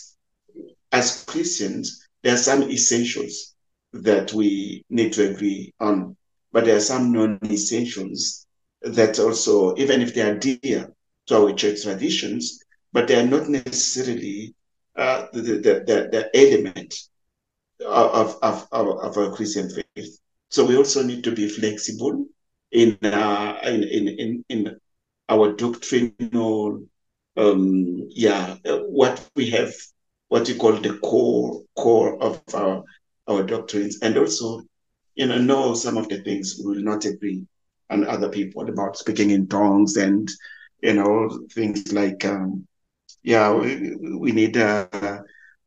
as Christians, there are some essentials that we need to agree on, but there are some non-essentials that also, even if they are dear to our church traditions, but they are not necessarily uh, the, the, the, the element of, of, of, our Christian faith. So we also need to be flexible in uh, in, in, in, our doctrinal, um, yeah, what we have, what we call the core core of our our doctrines, and also, you know, know some of the things we will not agree on other people about speaking in tongues and you know things like um, yeah, we, we need uh,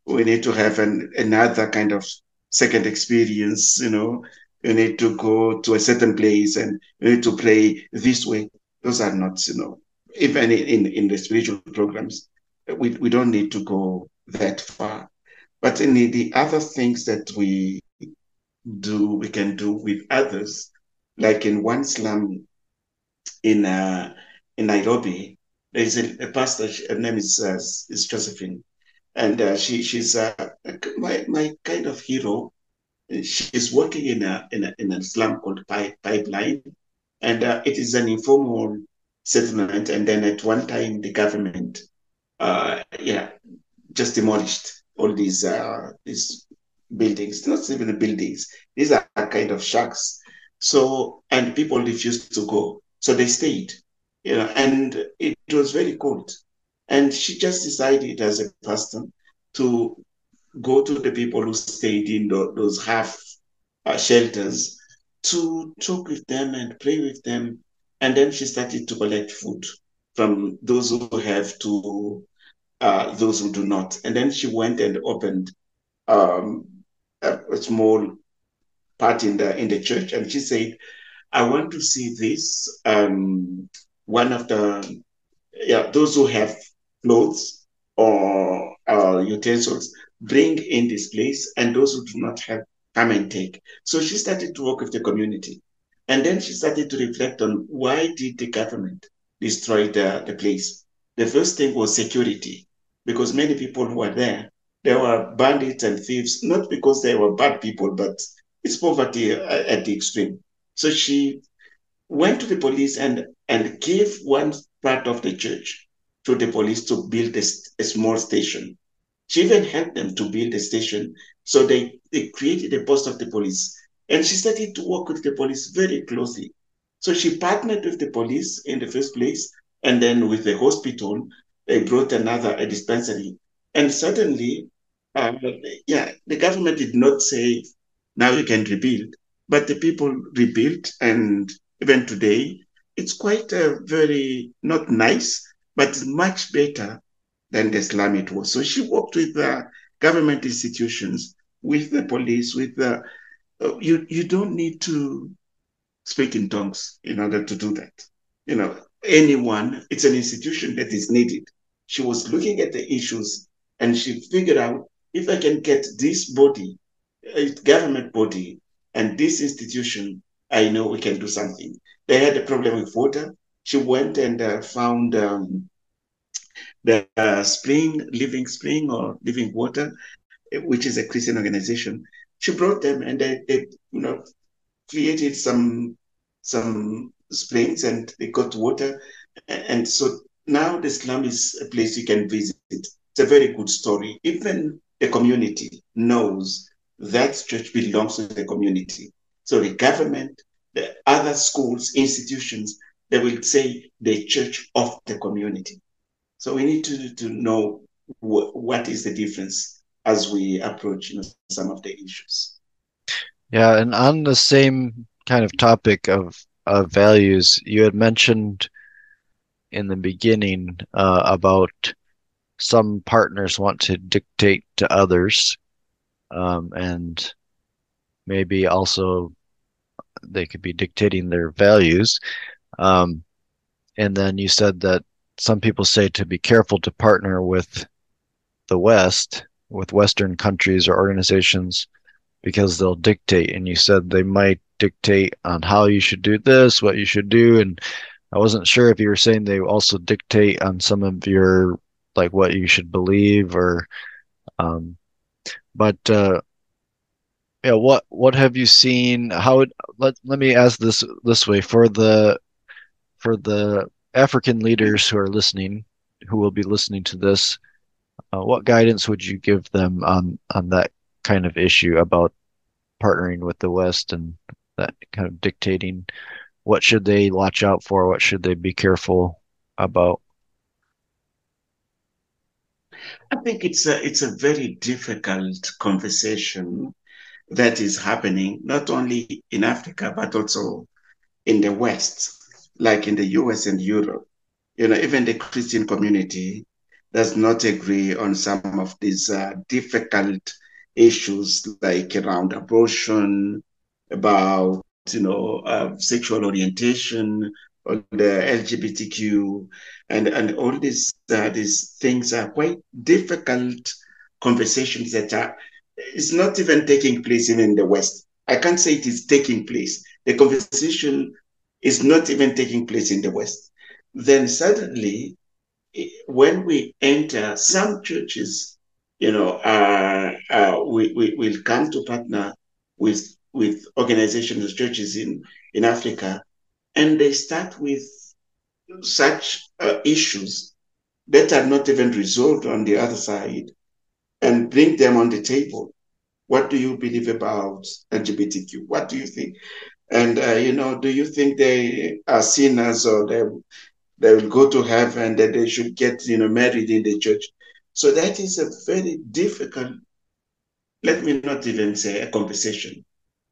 we need to have an, another kind of second experience. You know, you need to go to a certain place and you need to pray this way. Those are not, you know, even in in the spiritual programs, we we don't need to go that far. But in the, the other things that we do, we can do with others, like in one slum in uh, in Nairobi, there's a, a pastor. Her name is uh, is Josephine, and uh, she she's uh, my my kind of hero. She's working in a in a in a slum called Pipe, Pipeline, and uh, it is an informal settlement. And then at one time, the government, uh, yeah, just demolished all these uh, these buildings. Not even the buildings; these are kind of shacks. So and people refused to go, so they stayed you know, and it was very cold. And she just decided as a pastor to go to the people who stayed in those half uh, shelters to talk with them and pray with them. And then she started to collect food from those who have to uh, those who do not. And then she went and opened um, a, a small part in the in the church, and she said, "I want to see this um, one of the yeah those who have clothes or uh, utensils bring in this place and those who do not have come and take. So she started to work with the community. And then she started to reflect on why did the government destroy the, the place? The first thing was security because many people who were there there were bandits and thieves not because they were bad people but it's poverty at the extreme. So she went to the police and and gave one part of the church to the police to build a, a, small station. She even helped them to build a station. So they, they created a post of the police. And she started to work with the police very closely. So she partnered with the police in the first place, and then with the hospital, they brought another a dispensary. And suddenly, uh, yeah, the government did not say, now you can rebuild, but the people rebuilt. And even today, it's quite a very not nice, but much better than the slum it was. So she worked with the government institutions, with the police, with the uh, you you don't need to speak in tongues in order to do that. You know, anyone, it's an institution that is needed. She was looking at the issues and she figured out if I can get this body, a government body, and this institution, I know we can do something. They had a problem with water. She went and uh, found um, the uh, Spring, Living Spring or Living Water, which is a Christian organization. She brought them and they, they you know, created some some springs and they got water. And so now the slum is a place you can visit. It's a very good story. Even the community knows that church belongs to the community. So the government, the other schools, institutions, they will say the church of the community. So we need to, to know wh- what is the difference as we approach you know, some of the issues. Yeah, and on the same kind of topic of, of values, you had mentioned in the beginning uh, about some partners want to dictate to others, um, and maybe also they could be dictating their values. Um, and then you said that some people say to be careful to partner with the West, with Western countries or organizations, because they'll dictate. And you said they might dictate on how you should do this, what you should do. And I wasn't sure if you were saying they also dictate on some of your, like what you should believe or, um, but, uh, yeah, what what have you seen? How let let me ask this this way for the for the African leaders who are listening, who will be listening to this, uh, what guidance would you give them on on that kind of issue about partnering with the West and that kind of dictating? What should they watch out for? What should they be careful about? I think it's a it's a very difficult conversation that is happening not only in Africa but also in the West, like in the US and Europe. You know, even the Christian community does not agree on some of these uh, difficult issues like around abortion, about you know uh, sexual orientation, or the LGBTQ, and and all these uh, these things are quite difficult conversations that are it's not even taking place in, in the West. I can't say it is taking place. The conversation is not even taking place in the West. Then suddenly, when we enter some churches, you know, uh, uh, we, we will come to partner with with organizations, churches in in Africa, and they start with such uh, issues that are not even resolved on the other side and bring them on the table. What do you believe about LGBTQ? What do you think? And uh, you know, do you think they are sinners or they they will go to heaven that they should get you know married in the church? So that is a very difficult. Let me not even say a conversation,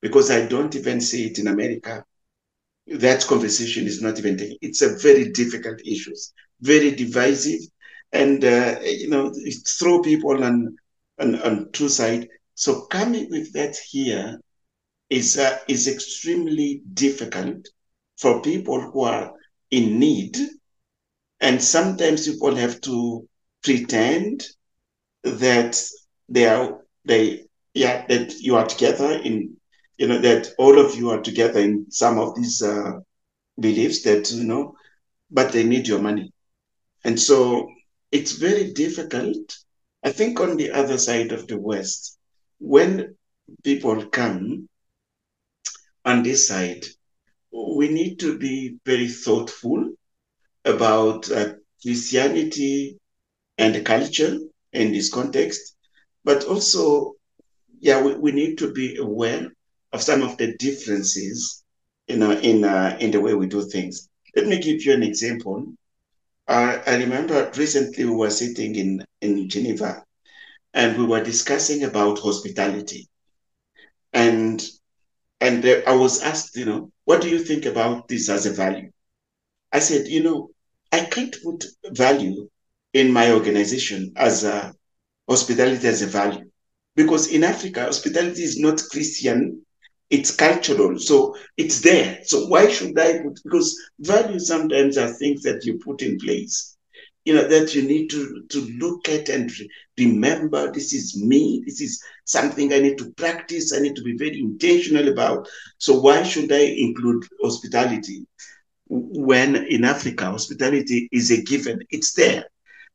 because I don't even see it in America. That conversation is not even taken. It's a very difficult issue, very divisive, and uh, you know, throw people on on, on two sides. So coming with that here is uh, is extremely difficult for people who are in need, and sometimes people have to pretend that they are they yeah that you are together in you know that all of you are together in some of these uh, beliefs that you know, but they need your money, and so it's very difficult I think on the other side of the West, when people come on this side, we need to be very thoughtful about uh, Christianity and culture in this context, but also, yeah, we, we need to be aware of some of the differences, you know, in uh, in the way we do things. Let me give you an example. Uh, I remember recently we were sitting in, in Geneva and we were discussing about hospitality. And and there, I was asked, you know, what do you think about this as a value? I said, you know, I can't put value in my organization as a hospitality as a value because in Africa, hospitality is not Christian it's cultural so it's there. So why should i put because values sometimes are things that you put in place you know that you need to to look at and remember this is me this is something i need to practice i need to be very intentional about. So why should i include hospitality when in africa hospitality is a given? It's there.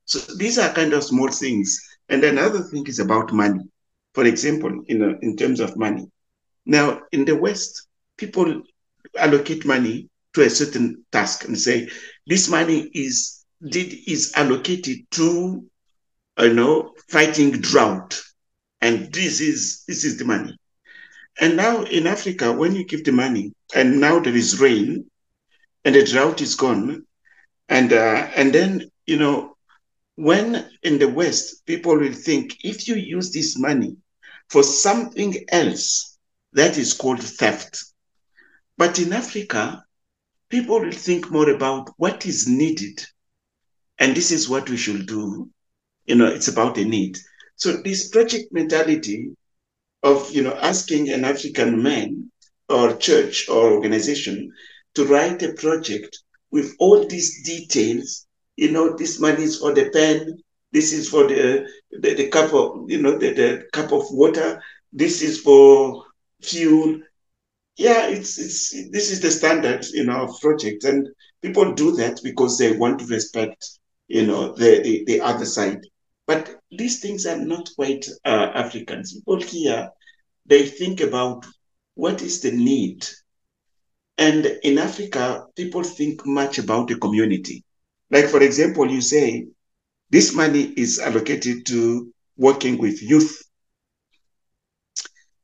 So these are kind of small things. And another thing is about money. For example you know, in terms of money now, in the West, people allocate money to a certain task and say, this money is did is allocated to you know fighting drought. And this is this is the money. And now in Africa, when you give the money, and now there is rain, and the drought is gone, and uh, and then you know when in the West people will think if you use this money for something else, that is called theft. But in Africa, people will think more about what is needed, and this is what we should do. You know, it's about a need. So this project mentality of you know asking an African man or church or organization to write a project with all these details. You know, this money is for the pen. This is for the the, the cup of you know the, the cup of water. This is for fuel. Yeah, it's it's this is the standard in our project, and people do that because they want to respect you know the the, the other side. But these things are not quite uh, Africans. People here, they think about what is the need. And in Africa, people think much about the community. Like, for example, you say, this money is allocated to working with youth.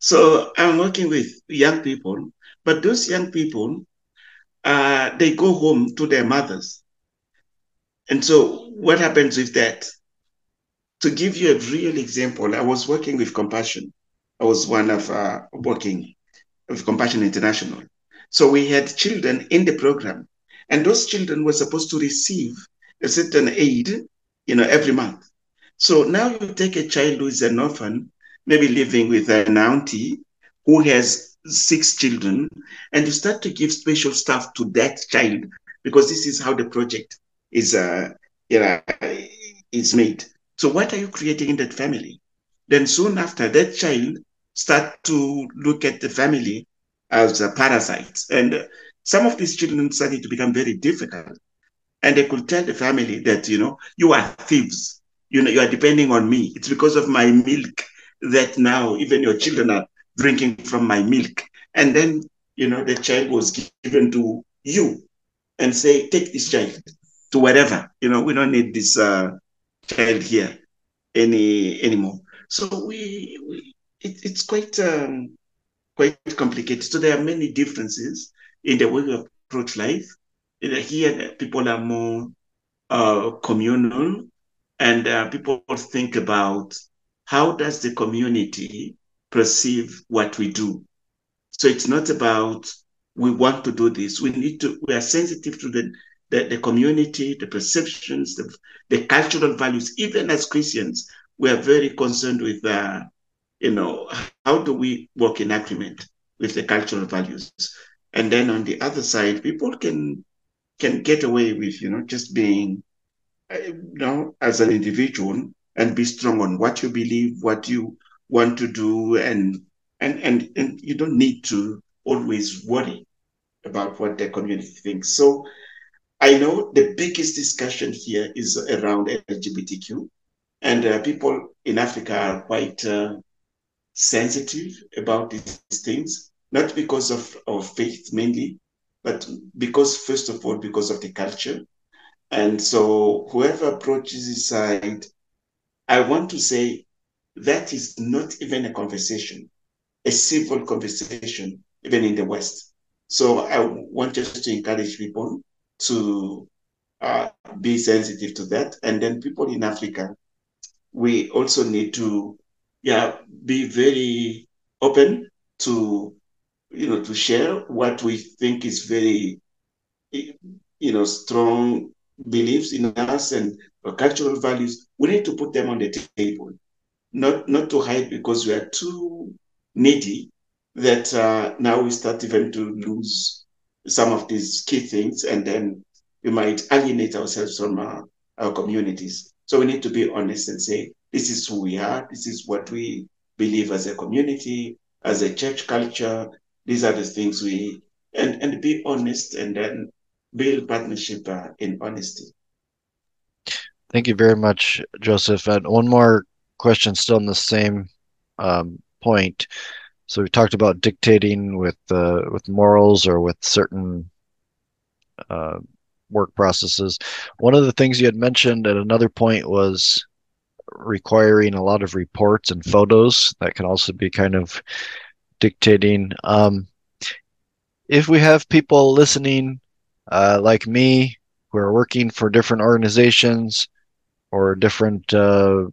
So I'm working with young people, but those young people, uh, they go home to their mothers. And so what happens with that? To give you a real example, I was working with Compassion. I was one of uh, working with Compassion International. So we had children in the program, and those children were supposed to receive a certain aid, you know, every month. So now you take a child who is an orphan, maybe living with an auntie who has six children, and you start to give special stuff to that child because this is how the project is, uh, you know, is made. So what are you creating in that family? Then soon after, that child start to look at the family as a parasite. And some of these children started to become very difficult. And they could tell the family that, you know, you are thieves. You know, you are depending on me. It's because of my milk that now even your children are drinking from my milk. And then, you know, the child was given to you and say, take this child to wherever. You know, we don't need this uh, child here any anymore. So we, we it, it's quite um, quite complicated. So there are many differences in the way we approach life. Here, people are more uh, communal, and uh, people think about how does the community perceive what we do. So it's not about we want to do this. We need to. We are sensitive to the the, the community, the perceptions, the, the cultural values. Even as Christians, we are very concerned with uh, you know, how do we work in agreement with the cultural values? And then on the other side, people can can get away with, you know, just being, uh, you know, as an individual and be strong on what you believe, what you want to do, and and and and you don't need to always worry about what the community thinks. So I know the biggest discussion here is around LGBTQ, and uh, people in Africa are quite uh, sensitive about these things, not because of, of faith mainly, but because, first of all, because of the culture. And so, whoever approaches this side, I want to say that is not even a conversation, a civil conversation, even in the West. So, I want just to encourage people to uh, be sensitive to that. And then, people in Africa, we also need to yeah, be very open to, you know, to share what we think is very, you know, strong beliefs in us and cultural values. We need to put them on the table, not not to hide because we are too needy that uh, now we start even to lose some of these key things, and then we might alienate ourselves from our, our communities. So we need to be honest and say, this is who we are. This is what we believe as a community, as a church culture. These are the things we, and, and be honest and then build partnership uh, in honesty. Thank you very much, Joseph. And one more question, still on the same um, point. So we talked about dictating with uh, with morals or with certain uh, work processes. One of the things you had mentioned at another point was requiring a lot of reports and photos. That can also be kind of dictating. Um, if we have people listening uh, like me who are working for different organizations or different uh,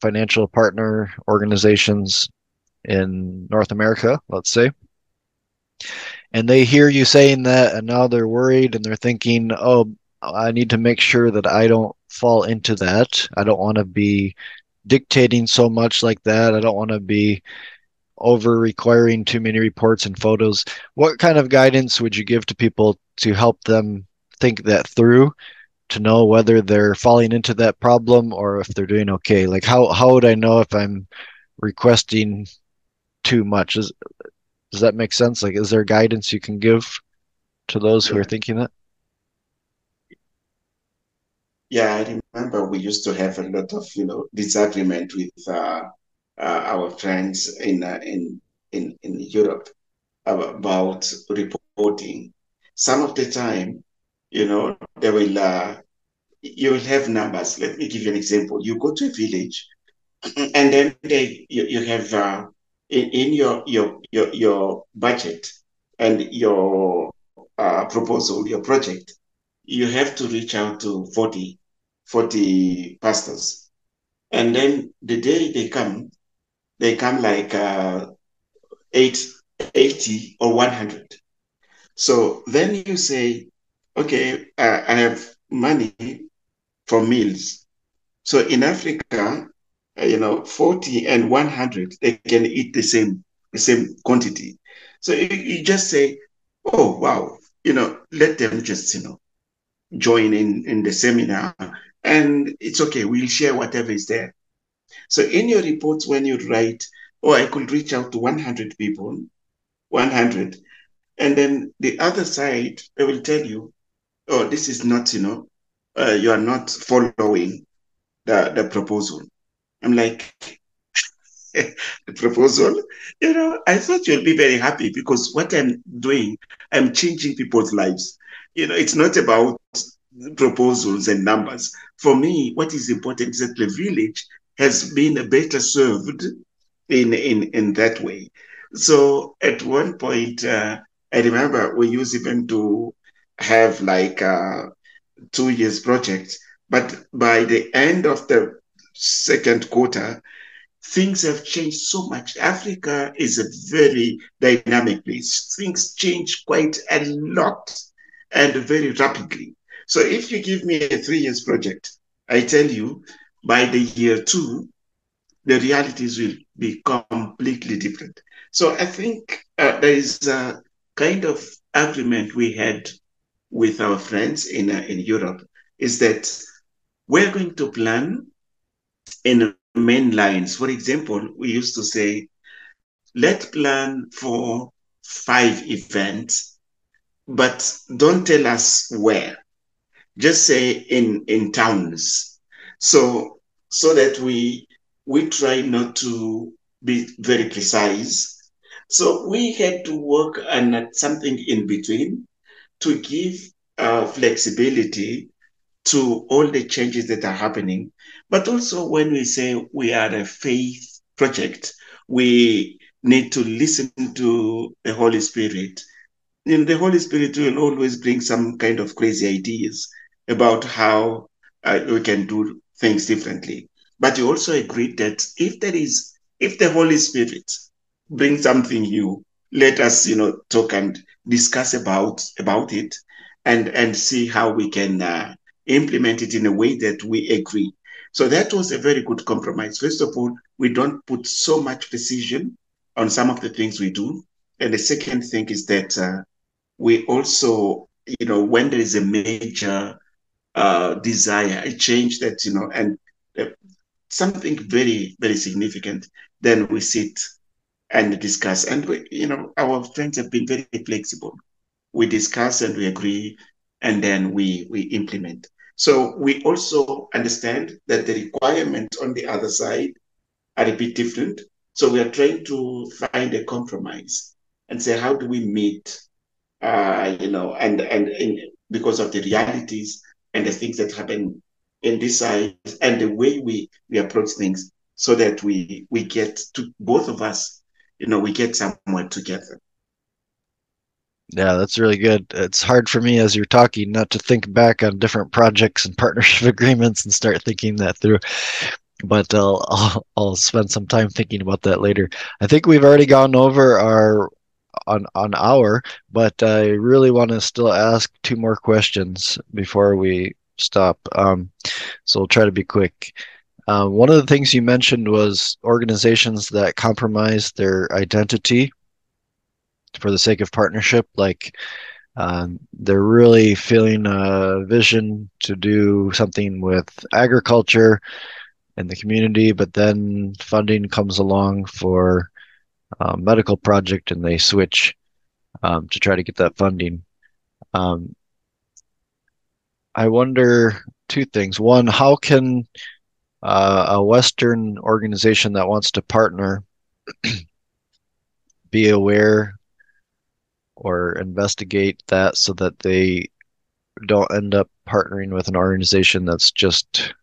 financial partner organizations in North America, let's say, and they hear you saying that and now they're worried and they're thinking, oh, I need to make sure that I don't fall into that. I don't want to be dictating so much like that. I don't want to be over requiring too many reports and photos. What kind of guidance would you give to people to help them think that through to know whether they're falling into that problem or if they're doing okay? Like how how would I know if I'm requesting too much? Is does that make sense? Like is there guidance you can give to those who are thinking that? Yeah, I remember we used to have a lot of, you know, disagreement with uh, uh, our friends in, uh, in in in Europe about reporting. Some of the time, you know, they will uh, you will have numbers. Let me give you an example. You go to a village, and then they you, you have uh, in, in your your your your budget and your uh, proposal, your project, you have to reach out to 40 40 pastors. And then the day they come, they come like uh, eight, 80 or 100. So then you say, okay, uh, I have money for meals. So in Africa, uh, you know, 40 and 100, they can eat the same, the same quantity. So you, you just say, oh, wow, you know, let them just, you know, join in, in the seminar and it's okay, we'll share whatever is there. So in your reports, when you write, oh, I could reach out to 100 people, 100, and then the other side, they will tell you, oh, this is not, you know, uh, you are not following the, the proposal. I'm like, the proposal, you know, I thought you'll be very happy because what I'm doing, I'm changing people's lives. You know, it's not about proposals and numbers. For me, what is important is that the village has been better served in, in, in that way. So at one point, uh, I remember we used even to have like a two years project, but by the end of the second quarter, things have changed so much. Africa is a very dynamic place. Things change quite a lot and very rapidly. So if you give me a three years project, I tell you by the year two, the realities will be completely different. So I think uh, there is a kind of agreement we had with our friends in, uh, in Europe is that we're going to plan in main lines. For example, we used to say, let's plan for five events, but don't tell us where. Just say in in towns. So so that we we try not to be very precise. So we had to work on something in between to give uh, flexibility to all the changes that are happening but also when we say we are a faith project we need to listen to the holy spirit and the holy spirit will always bring some kind of crazy ideas about how uh, we can do things differently. But you also agreed that if there is, if the Holy Spirit brings something new, let us, you know, talk and discuss about about it, and and see how we can uh, implement it in a way that we agree. So that was a very good compromise. First of all, we don't put so much precision on some of the things we do, and the second thing is that uh, we also, you know, when there is a major uh, desire, a change that, you know, and uh, something very, very significant, then we sit and discuss. And, we, you know, our friends have been very flexible. We discuss and we agree, and then we, we implement. So we also understand that the requirements on the other side are a bit different. So we are trying to find a compromise and say, how do we meet uh, you know, and and in, because of the realities and the things that happen in this side and the way we we approach things, so that we we get to both of us, you know, we get somewhere together. Yeah, that's really good. It's hard for me as you're talking not to think back on different projects and partnership agreements and start thinking that through. But I'll, I'll I'll spend some time thinking about that later. I think we've already gone over our on on hour, but I really want to still ask two more questions before we stop. Um, so we'll try to be quick. Uh, one of the things you mentioned was organizations that compromise their identity for the sake of partnership, like um, they're really feeling a vision to do something with agriculture in the community, but then funding comes along for a medical project and they switch um, to try to get that funding. Um, I wonder two things. One, how can uh, a Western organization that wants to partner be aware or investigate that so that they don't end up partnering with an organization that's just,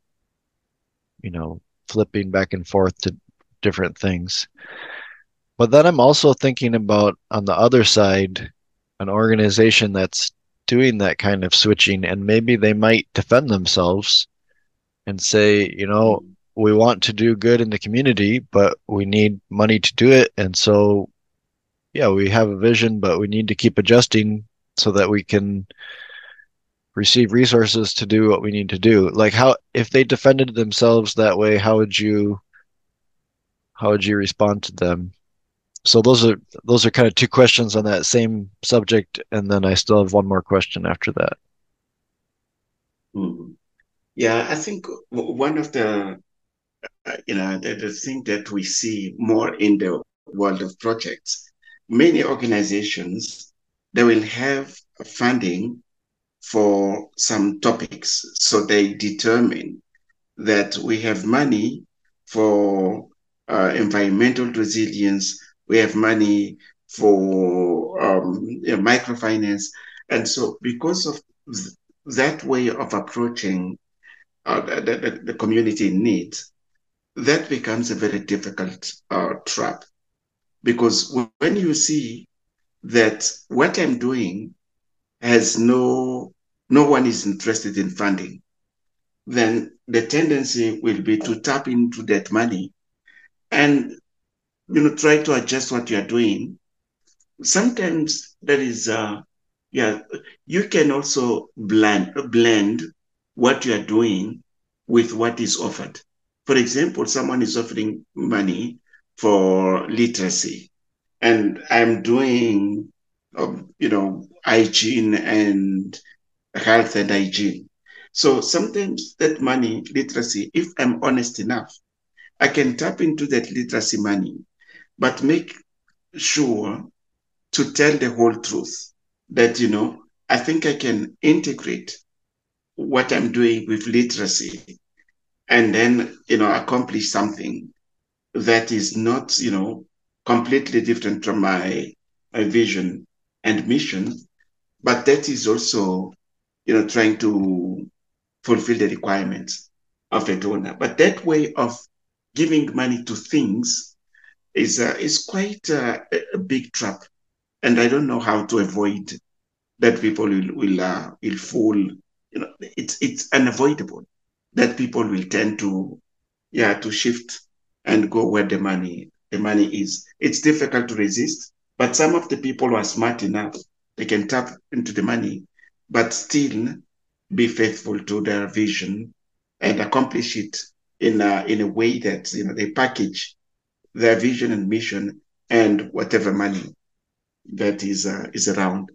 you know, flipping back and forth to different things. But then I'm also thinking about on the other side, an organization that's doing that kind of switching, and maybe they might defend themselves and say, you know, we want to do good in the community, but we need money to do it. And so, yeah, we have a vision, but we need to keep adjusting so that we can receive resources to do what we need to do. Like how if they defended themselves that way, how would you how would you respond to them? So those are those are kind of two questions on that same subject, and then I still have one more question after that. Mm-hmm. Yeah, I think one of the uh, you know the, the thing that we see more in the world of projects, many organizations they will have funding for some topics, so they determine that we have money for uh, environmental resilience we have money for um, you know, microfinance. And so, because of th- that way of approaching uh, the, community needs, that becomes a very difficult uh, trap. Because when you see that what I'm doing has no no one is interested in funding, then the tendency will be to tap into that money and you know, try to adjust what you're doing. Sometimes there is, uh, yeah, you can also blend, blend what you are doing with what is offered. For example, someone is offering money for literacy, and I'm doing, um, you know, hygiene and health and hygiene. So sometimes that money, literacy, if I'm honest enough, I can tap into that literacy money but make sure to tell the whole truth that, you know, I think I can integrate what I'm doing with literacy and then, you know, accomplish something that is not, you know, completely different from my, my vision and mission, but that is also, you know, trying to fulfill the requirements of a donor. But that way of giving money to things is uh, is quite uh, a big trap, and I don't know how to avoid that. People will will uh, will fall. You know, it's it's unavoidable that people will tend to yeah to shift and go where the money the money is. It's difficult to resist, but some of the people who are smart enough they can tap into the money, but still be faithful to their vision and accomplish it in a, in a way that you know they package their vision and mission and whatever money that is uh, is around.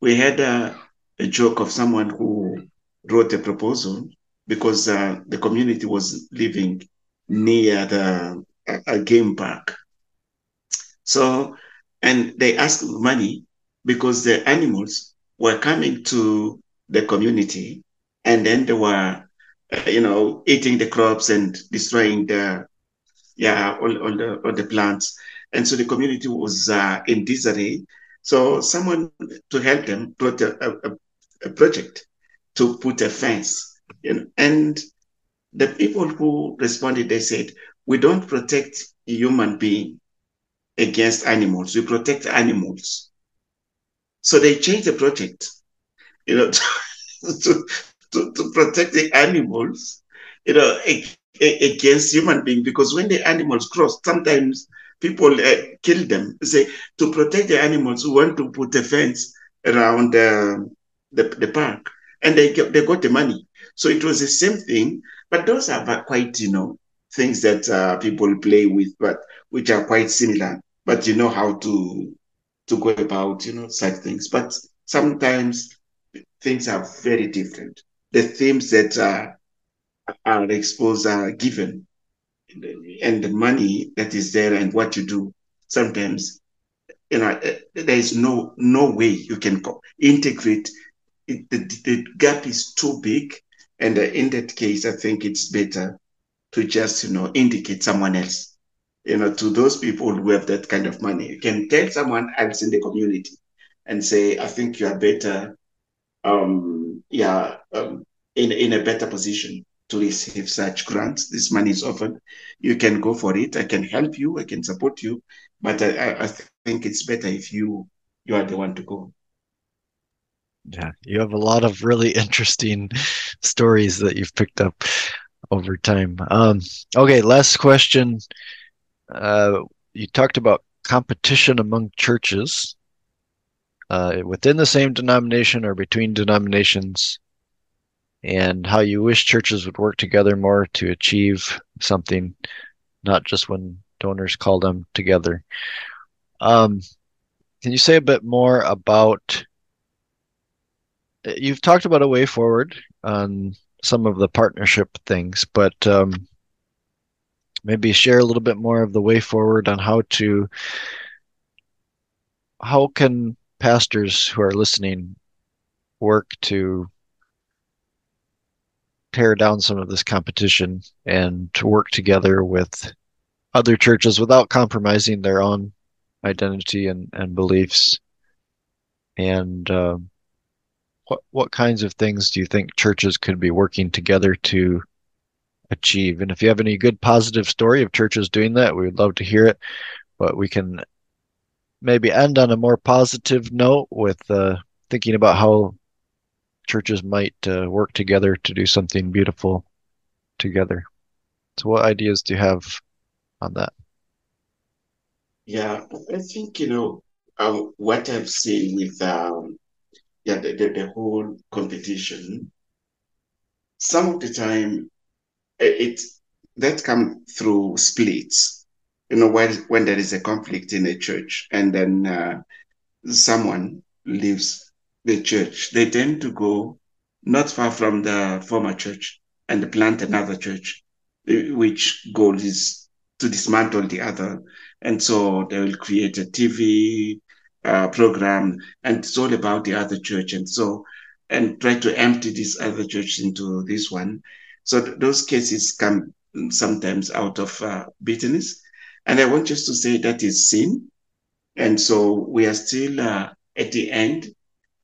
We had uh, a joke of someone who wrote a proposal because uh, the community was living near the a, a game park. So, and they asked money because the animals were coming to the community and then they were, uh, you know, eating the crops and destroying the yeah, all, all, the, all the plants. And so the community was uh, in disarray. So someone to help them brought a, a, a project to put a fence. You know, and the people who responded, they said, we don't protect a human being against animals. We protect animals. So they changed the project, you know, to, to, to protect the animals, you know, against human being. Because when the animals cross, sometimes people uh, kill them. Say to protect the animals, we want to put a fence around uh, the, the park, and they get, they got the money. So it was the same thing, but those are quite you know things that uh, people play with, but which are quite similar. But you know how to to go about you know such things. But sometimes things are very different. The themes that are are exposed are given, and the money that is there and what you do. Sometimes, you know, there is no no way you can integrate. It, the, the gap is too big, and in that case, I think it's better to just you know indicate someone else. You know to those people who have that kind of money. You can tell someone else in the community and say i think you are better um yeah um, in in a better position to receive such grants. This money is offered. You can go for it. I can help you. I can support you. But i i think it's better if you you are the one to go yeah you have a lot of really interesting stories that you've picked up over time. Um, okay, last question. Uh, you talked about competition among churches uh, within the same denomination or between denominations, and how you wish churches would work together more to achieve something, not just when donors call them together. Um, can you say a bit more about? You've talked about a way forward on some of the partnership things, but um, maybe share a little bit more of the way forward on how to how can pastors who are listening work to tear down some of this competition and to work together with other churches without compromising their own identity and, and beliefs. And um, what what kinds of things do you think churches could be working together to achieve? And if you have any good positive story of churches doing that, we would love to hear it. But we can maybe end on a more positive note with uh, thinking about how churches might uh, work together to do something beautiful together. So, what ideas do you have on that? Yeah, I think you know um, what I've seen with um, yeah, the, the, the whole competition, some of the time it that come through splits. You know, when when there is a conflict in a church and then uh, someone leaves the church, they tend to go not far from the former church and plant another church, which goal is to dismantle the other. And so they will create a TV uh, program, and it's all about the other church, and so and try to empty this other church into this one. So th- those cases come sometimes out of uh, bitterness, and I want just to say that is sin, and so we are still uh, at the end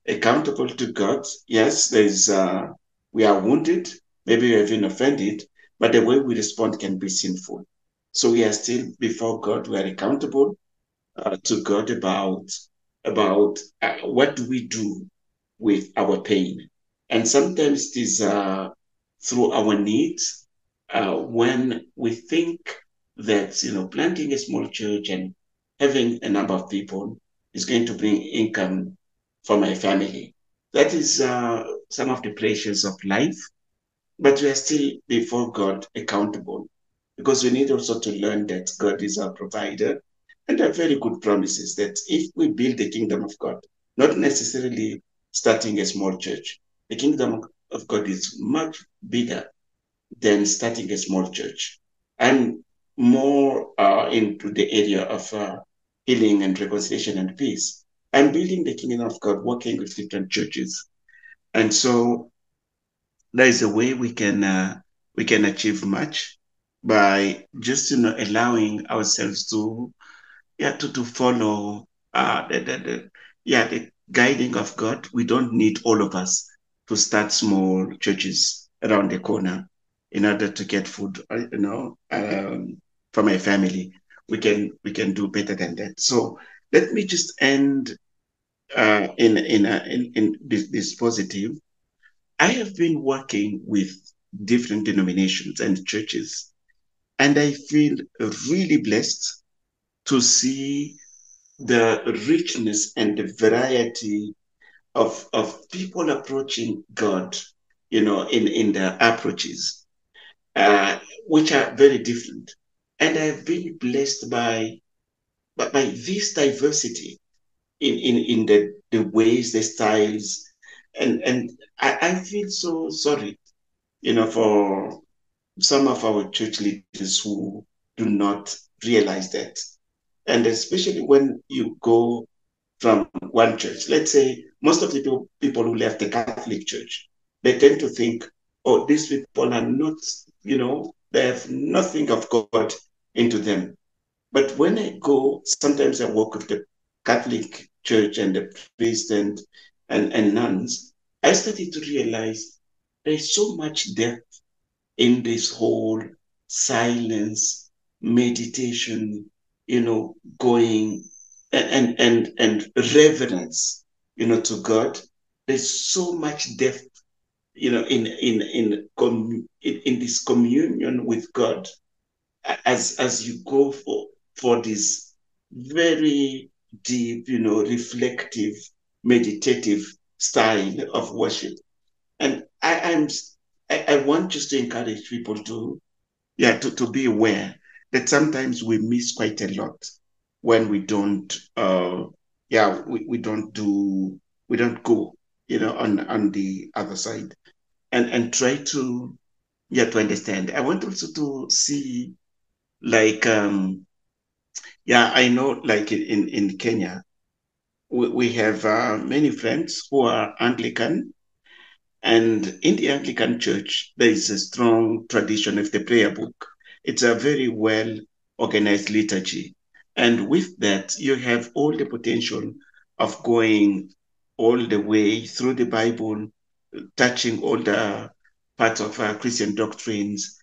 accountable to God. Yes, there is uh, we are wounded, maybe we have been offended, but the way we respond can be sinful. So we are still before God. We are accountable uh, to God about about uh, what do we do with our pain, and sometimes it is uh, through our needs uh, when we think that you know planting a small church and having a number of people is going to bring income for my family. That is uh, some of the pleasures of life, but we are still before God accountable because we need also to learn that God is our provider and are very good promises that if we build the kingdom of God, not necessarily starting a small church, the kingdom of God is much bigger than starting a small church and more uh, into the area of uh, healing and reconciliation and peace. And building the kingdom of God, working with different churches. And so there is a way we can uh, we can achieve much by just you know allowing ourselves to yeah to, to follow uh, the, the, the, yeah, the guiding of God. We don't need all of us to start small churches around the corner in order to get food, uh, you know, um, for my family. We can we can do better than that. So let me just end uh, in in, in in this, this positive. I have been working with different denominations and churches, and I feel really blessed to see the richness and the variety of of people approaching God, you know, in in their approaches, uh, which are very different. And I've been blessed by by, by this diversity in in in the the ways, the styles, and and I, I feel so sorry, you know, for some of our church leaders who do not realize that, and especially when you go from one church. Let's say most of the people, people who left the Catholic Church, they tend to think, oh, these people are not, you know, they have nothing of God into them. But when I go, sometimes I walk with the Catholic Church and the priests and, and, and nuns, I started to realize there's so much depth in this whole silence, meditation, you know, going and and and reverence, you know, to God. There's so much depth, you know, in in in in, in this communion with God, as as you go for for this very deep, you know, reflective, meditative style of worship. And I, I'm I, I want just to encourage people to yeah to, to be aware that sometimes we miss quite a lot when we don't uh yeah we, we don't do we don't go you know on on the other side and and try to yeah to understand. I want also to see like um yeah i know like in in kenya we, we have uh, many friends who are anglican and in the anglican church there is a strong tradition of the prayer book it's a very well organized liturgy and with that, you have all the potential of going all the way through the Bible, touching all the parts of uh, Christian doctrines.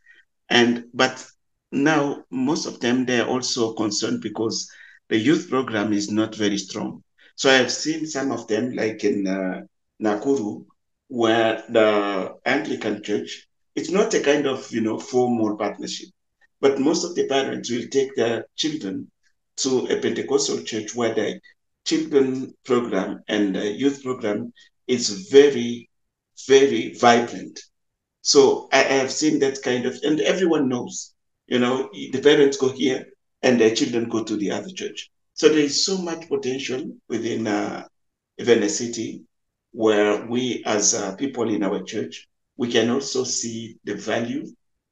And but now most of them they're also concerned because the youth program is not very strong. So I've seen some of them, like in uh, Nakuru, where the Anglican Church, it's not a kind of you know formal partnership, but most of the parents will take their children to a Pentecostal church where the children program and the youth program is very, very vibrant. So I, have seen that kind of, and everyone knows, you know, the parents go here and their children go to the other church. So there is so much potential within uh, even a city where we as uh, people in our church, we can also see the value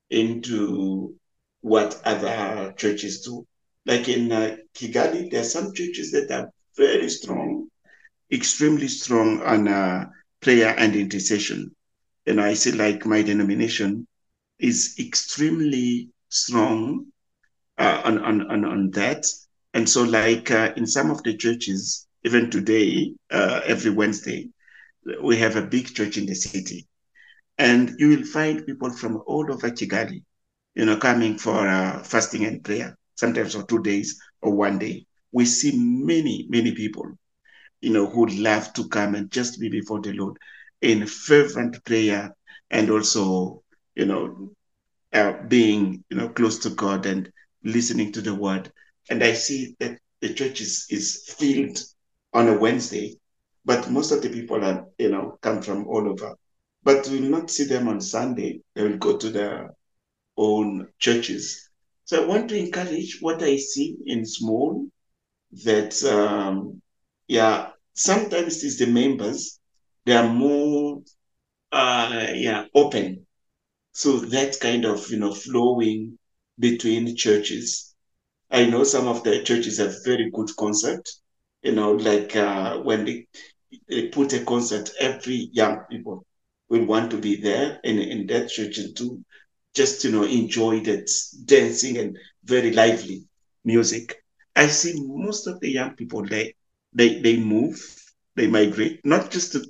into what other churches do like in uh, Kigali, there are some churches that are very strong, extremely strong on uh, prayer and intercession. And I see like my denomination is extremely strong uh, on, on, on, on that. And so like uh, in some of the churches, even today, uh, every Wednesday, we have a big church in the city. And you will find people from all over Kigali, you know, coming for uh, fasting and prayer sometimes for two days or one day. We see many, many people, you know, who love to come and just be before the Lord in fervent prayer and also, you know, uh, being, you know, close to God and listening to the word. And I see that the church is, is filled on a Wednesday, but most of the people are, you know, come from all over. But we will not see them on Sunday. They will go to their own churches so I want to encourage what I see in small that, um, yeah, sometimes it's the members, they are more, uh, yeah, open. So that kind of, you know, flowing between churches. I know some of the churches have very good concert, you know, like uh, when they, they put a concert, every young people will want to be there in, in that church and to just you know enjoy that dancing and very lively music. I see most of the young people there they they move, they migrate, not just to,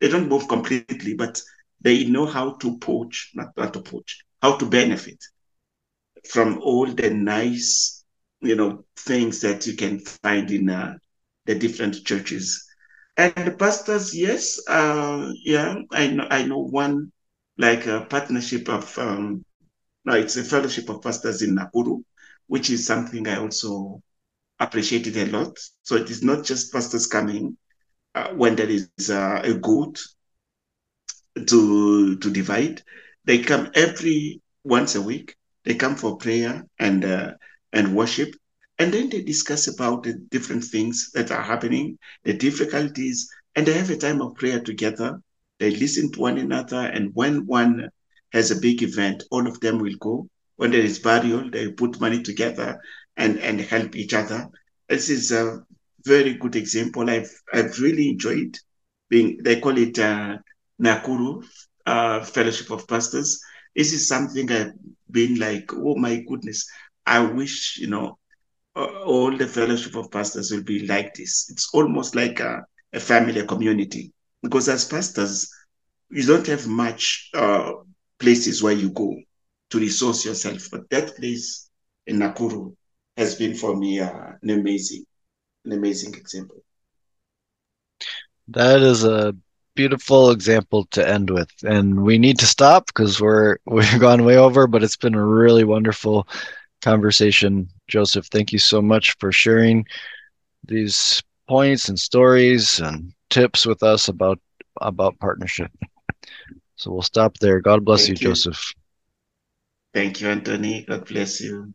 they don't move completely, but they know how to poach, not, not to poach, how to benefit from all the nice, you know, things that you can find in uh, the different churches. And the pastors, yes, uh, yeah, I know, I know one like a partnership of, um, no, it's a fellowship of pastors in Nakuru, which is something I also appreciated a lot. So it is not just pastors coming uh, when there is uh, a good to to divide. They come every once a week. They come for prayer and uh, and worship, and then they discuss about the different things that are happening, the difficulties, and they have a time of prayer together. They listen to one another, and when one has a big event, all of them will go. When there is burial, they put money together and and help each other. This is a very good example. I've I've really enjoyed being. They call it uh, Nakuru uh, Fellowship of Pastors. This is something I've been like, oh my goodness, I wish, you know, all the Fellowship of Pastors will be like this. It's almost like a, a family, a community. Because as pastors, you don't have much uh, places where you go to resource yourself. But that place in Nakuru has been for me uh, an amazing, an amazing example. That is a beautiful example to end with. And we need to stop because we're we've gone way over, but it's been a really wonderful conversation. Joseph, thank you so much for sharing these points and stories and tips with us about about partnership. So we'll stop there. God bless you, you, Joseph. Thank you, Anthony. God bless you.